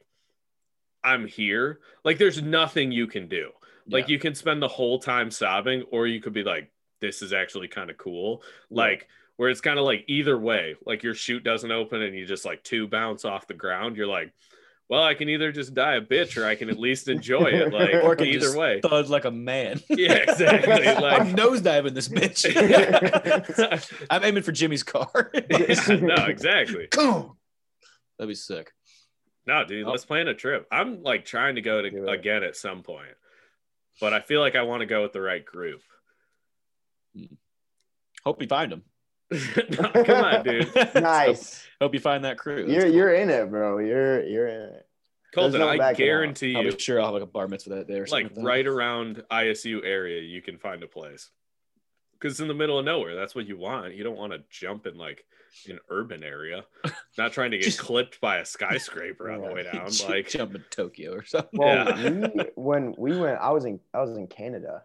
I'm here. Like, there's nothing you can do. Like Yeah. you can spend the whole time sobbing, or you could be like, this is actually kind of cool. Like where it's kind of like either way, like your chute doesn't open and you just like two bounce off the ground. You're like, well, I can either just die a bitch or I can at least enjoy it. Like <laughs> Or can either just way. thud like a man. <laughs> Yeah, exactly. <laughs> I'm Like nosediving this bitch. I'm aiming for Jimmy's car. Yeah, no, exactly. That'd be sick. No, dude, Oh. let's plan a trip. I'm like trying to go to it. again at some point, but I feel like I want to go with the right group. Hmm. Hope we find him. <laughs> no, come on, dude. <laughs> <laughs> nice. Hope you find that crew. That's You're cool. you're in it, bro. You're you're in it. Colton, no I backing out. guarantee I'll you, be sure I'll have like a bar mitzvah that day or something. like like right around ISU area, you can find a place. Because it's in the middle of nowhere. That's what you want. You don't want to jump in like an urban area. Not trying to get Just- clipped by a skyscraper on the way down. Like, jump in Tokyo or something. Well, Yeah. we, when we went, I was in I was in Canada,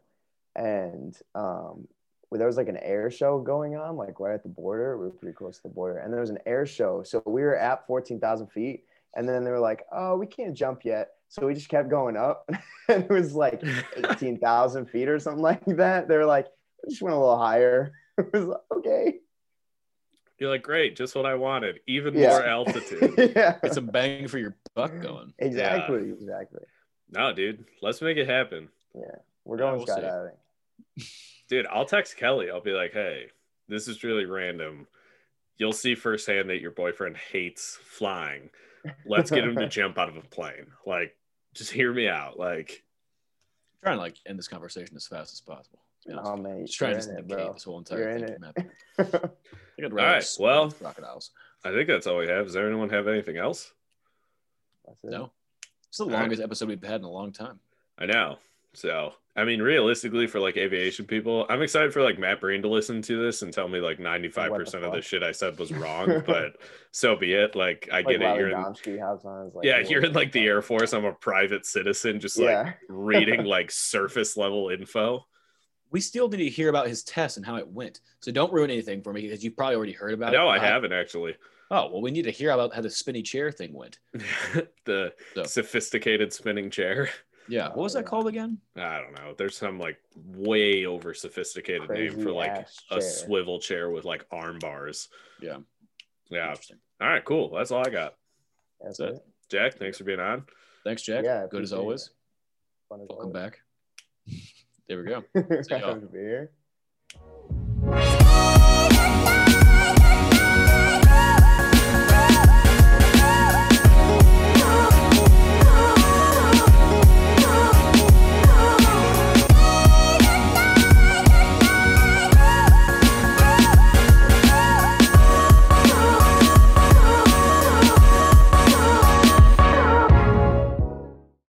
and um, well, there was like an air show going on, like right at the border. We were pretty close to the border, and there was an air show. So we were at fourteen thousand feet, and then they were like, "Oh, we can't jump yet." So we just kept going up, <laughs> and it was like <laughs> eighteen thousand feet or something like that. They were like, "We just went a little higher." <laughs> It was like, okay, you're like, great, just what I wanted. Even Yeah. more altitude. yeah, Get some bang for your buck going. exactly, exactly. no, dude, let's make it happen. Yeah. We're Yeah, going we'll skydiving. Dude, I'll text Kelly. I'll be like, hey, this is really random. You'll see firsthand that your boyfriend hates flying. Let's get him to <laughs> jump out of a plane. Like, just hear me out. Like, I'm trying to like end this conversation as fast as possible. to be honest. Oh man, Just trying to in it, bro. this whole entire You're in thing it. from. I think I'd rather right, well- with crocodiles. I think that's all we have. Does there anyone have anything else? That's it. No, it's the All right. longest episode we've had in a long time. I know. So, I mean, realistically, for like aviation people, I'm excited for like Matt Breen to listen to this and tell me like 95% of the shit I said was wrong, <laughs> but so be it. Like, I Like get it. You're in, Domsky on like, yeah, you're in like the Air Force. I'm a private citizen, just like yeah. <laughs> reading like surface level info. We still need to hear about his test and how it went. So don't ruin anything for me because you've probably already heard about No, it. No, I haven't actually. Oh well, we need to hear about how the spinny chair thing went. <laughs> the So- sophisticated spinning chair. Yeah, what was that called again? I don't know. There's some like way over sophisticated name for like ass a chair. swivel chair with like arm bars. Yeah. Yeah. Interesting. All right, cool. That's all I got. That's That's it. Jack, thanks for being on. Thanks, Jack. Yeah, Good as always. it. Fun as Welcome always. back. <laughs> There we go. <laughs> Happy ya. to be here.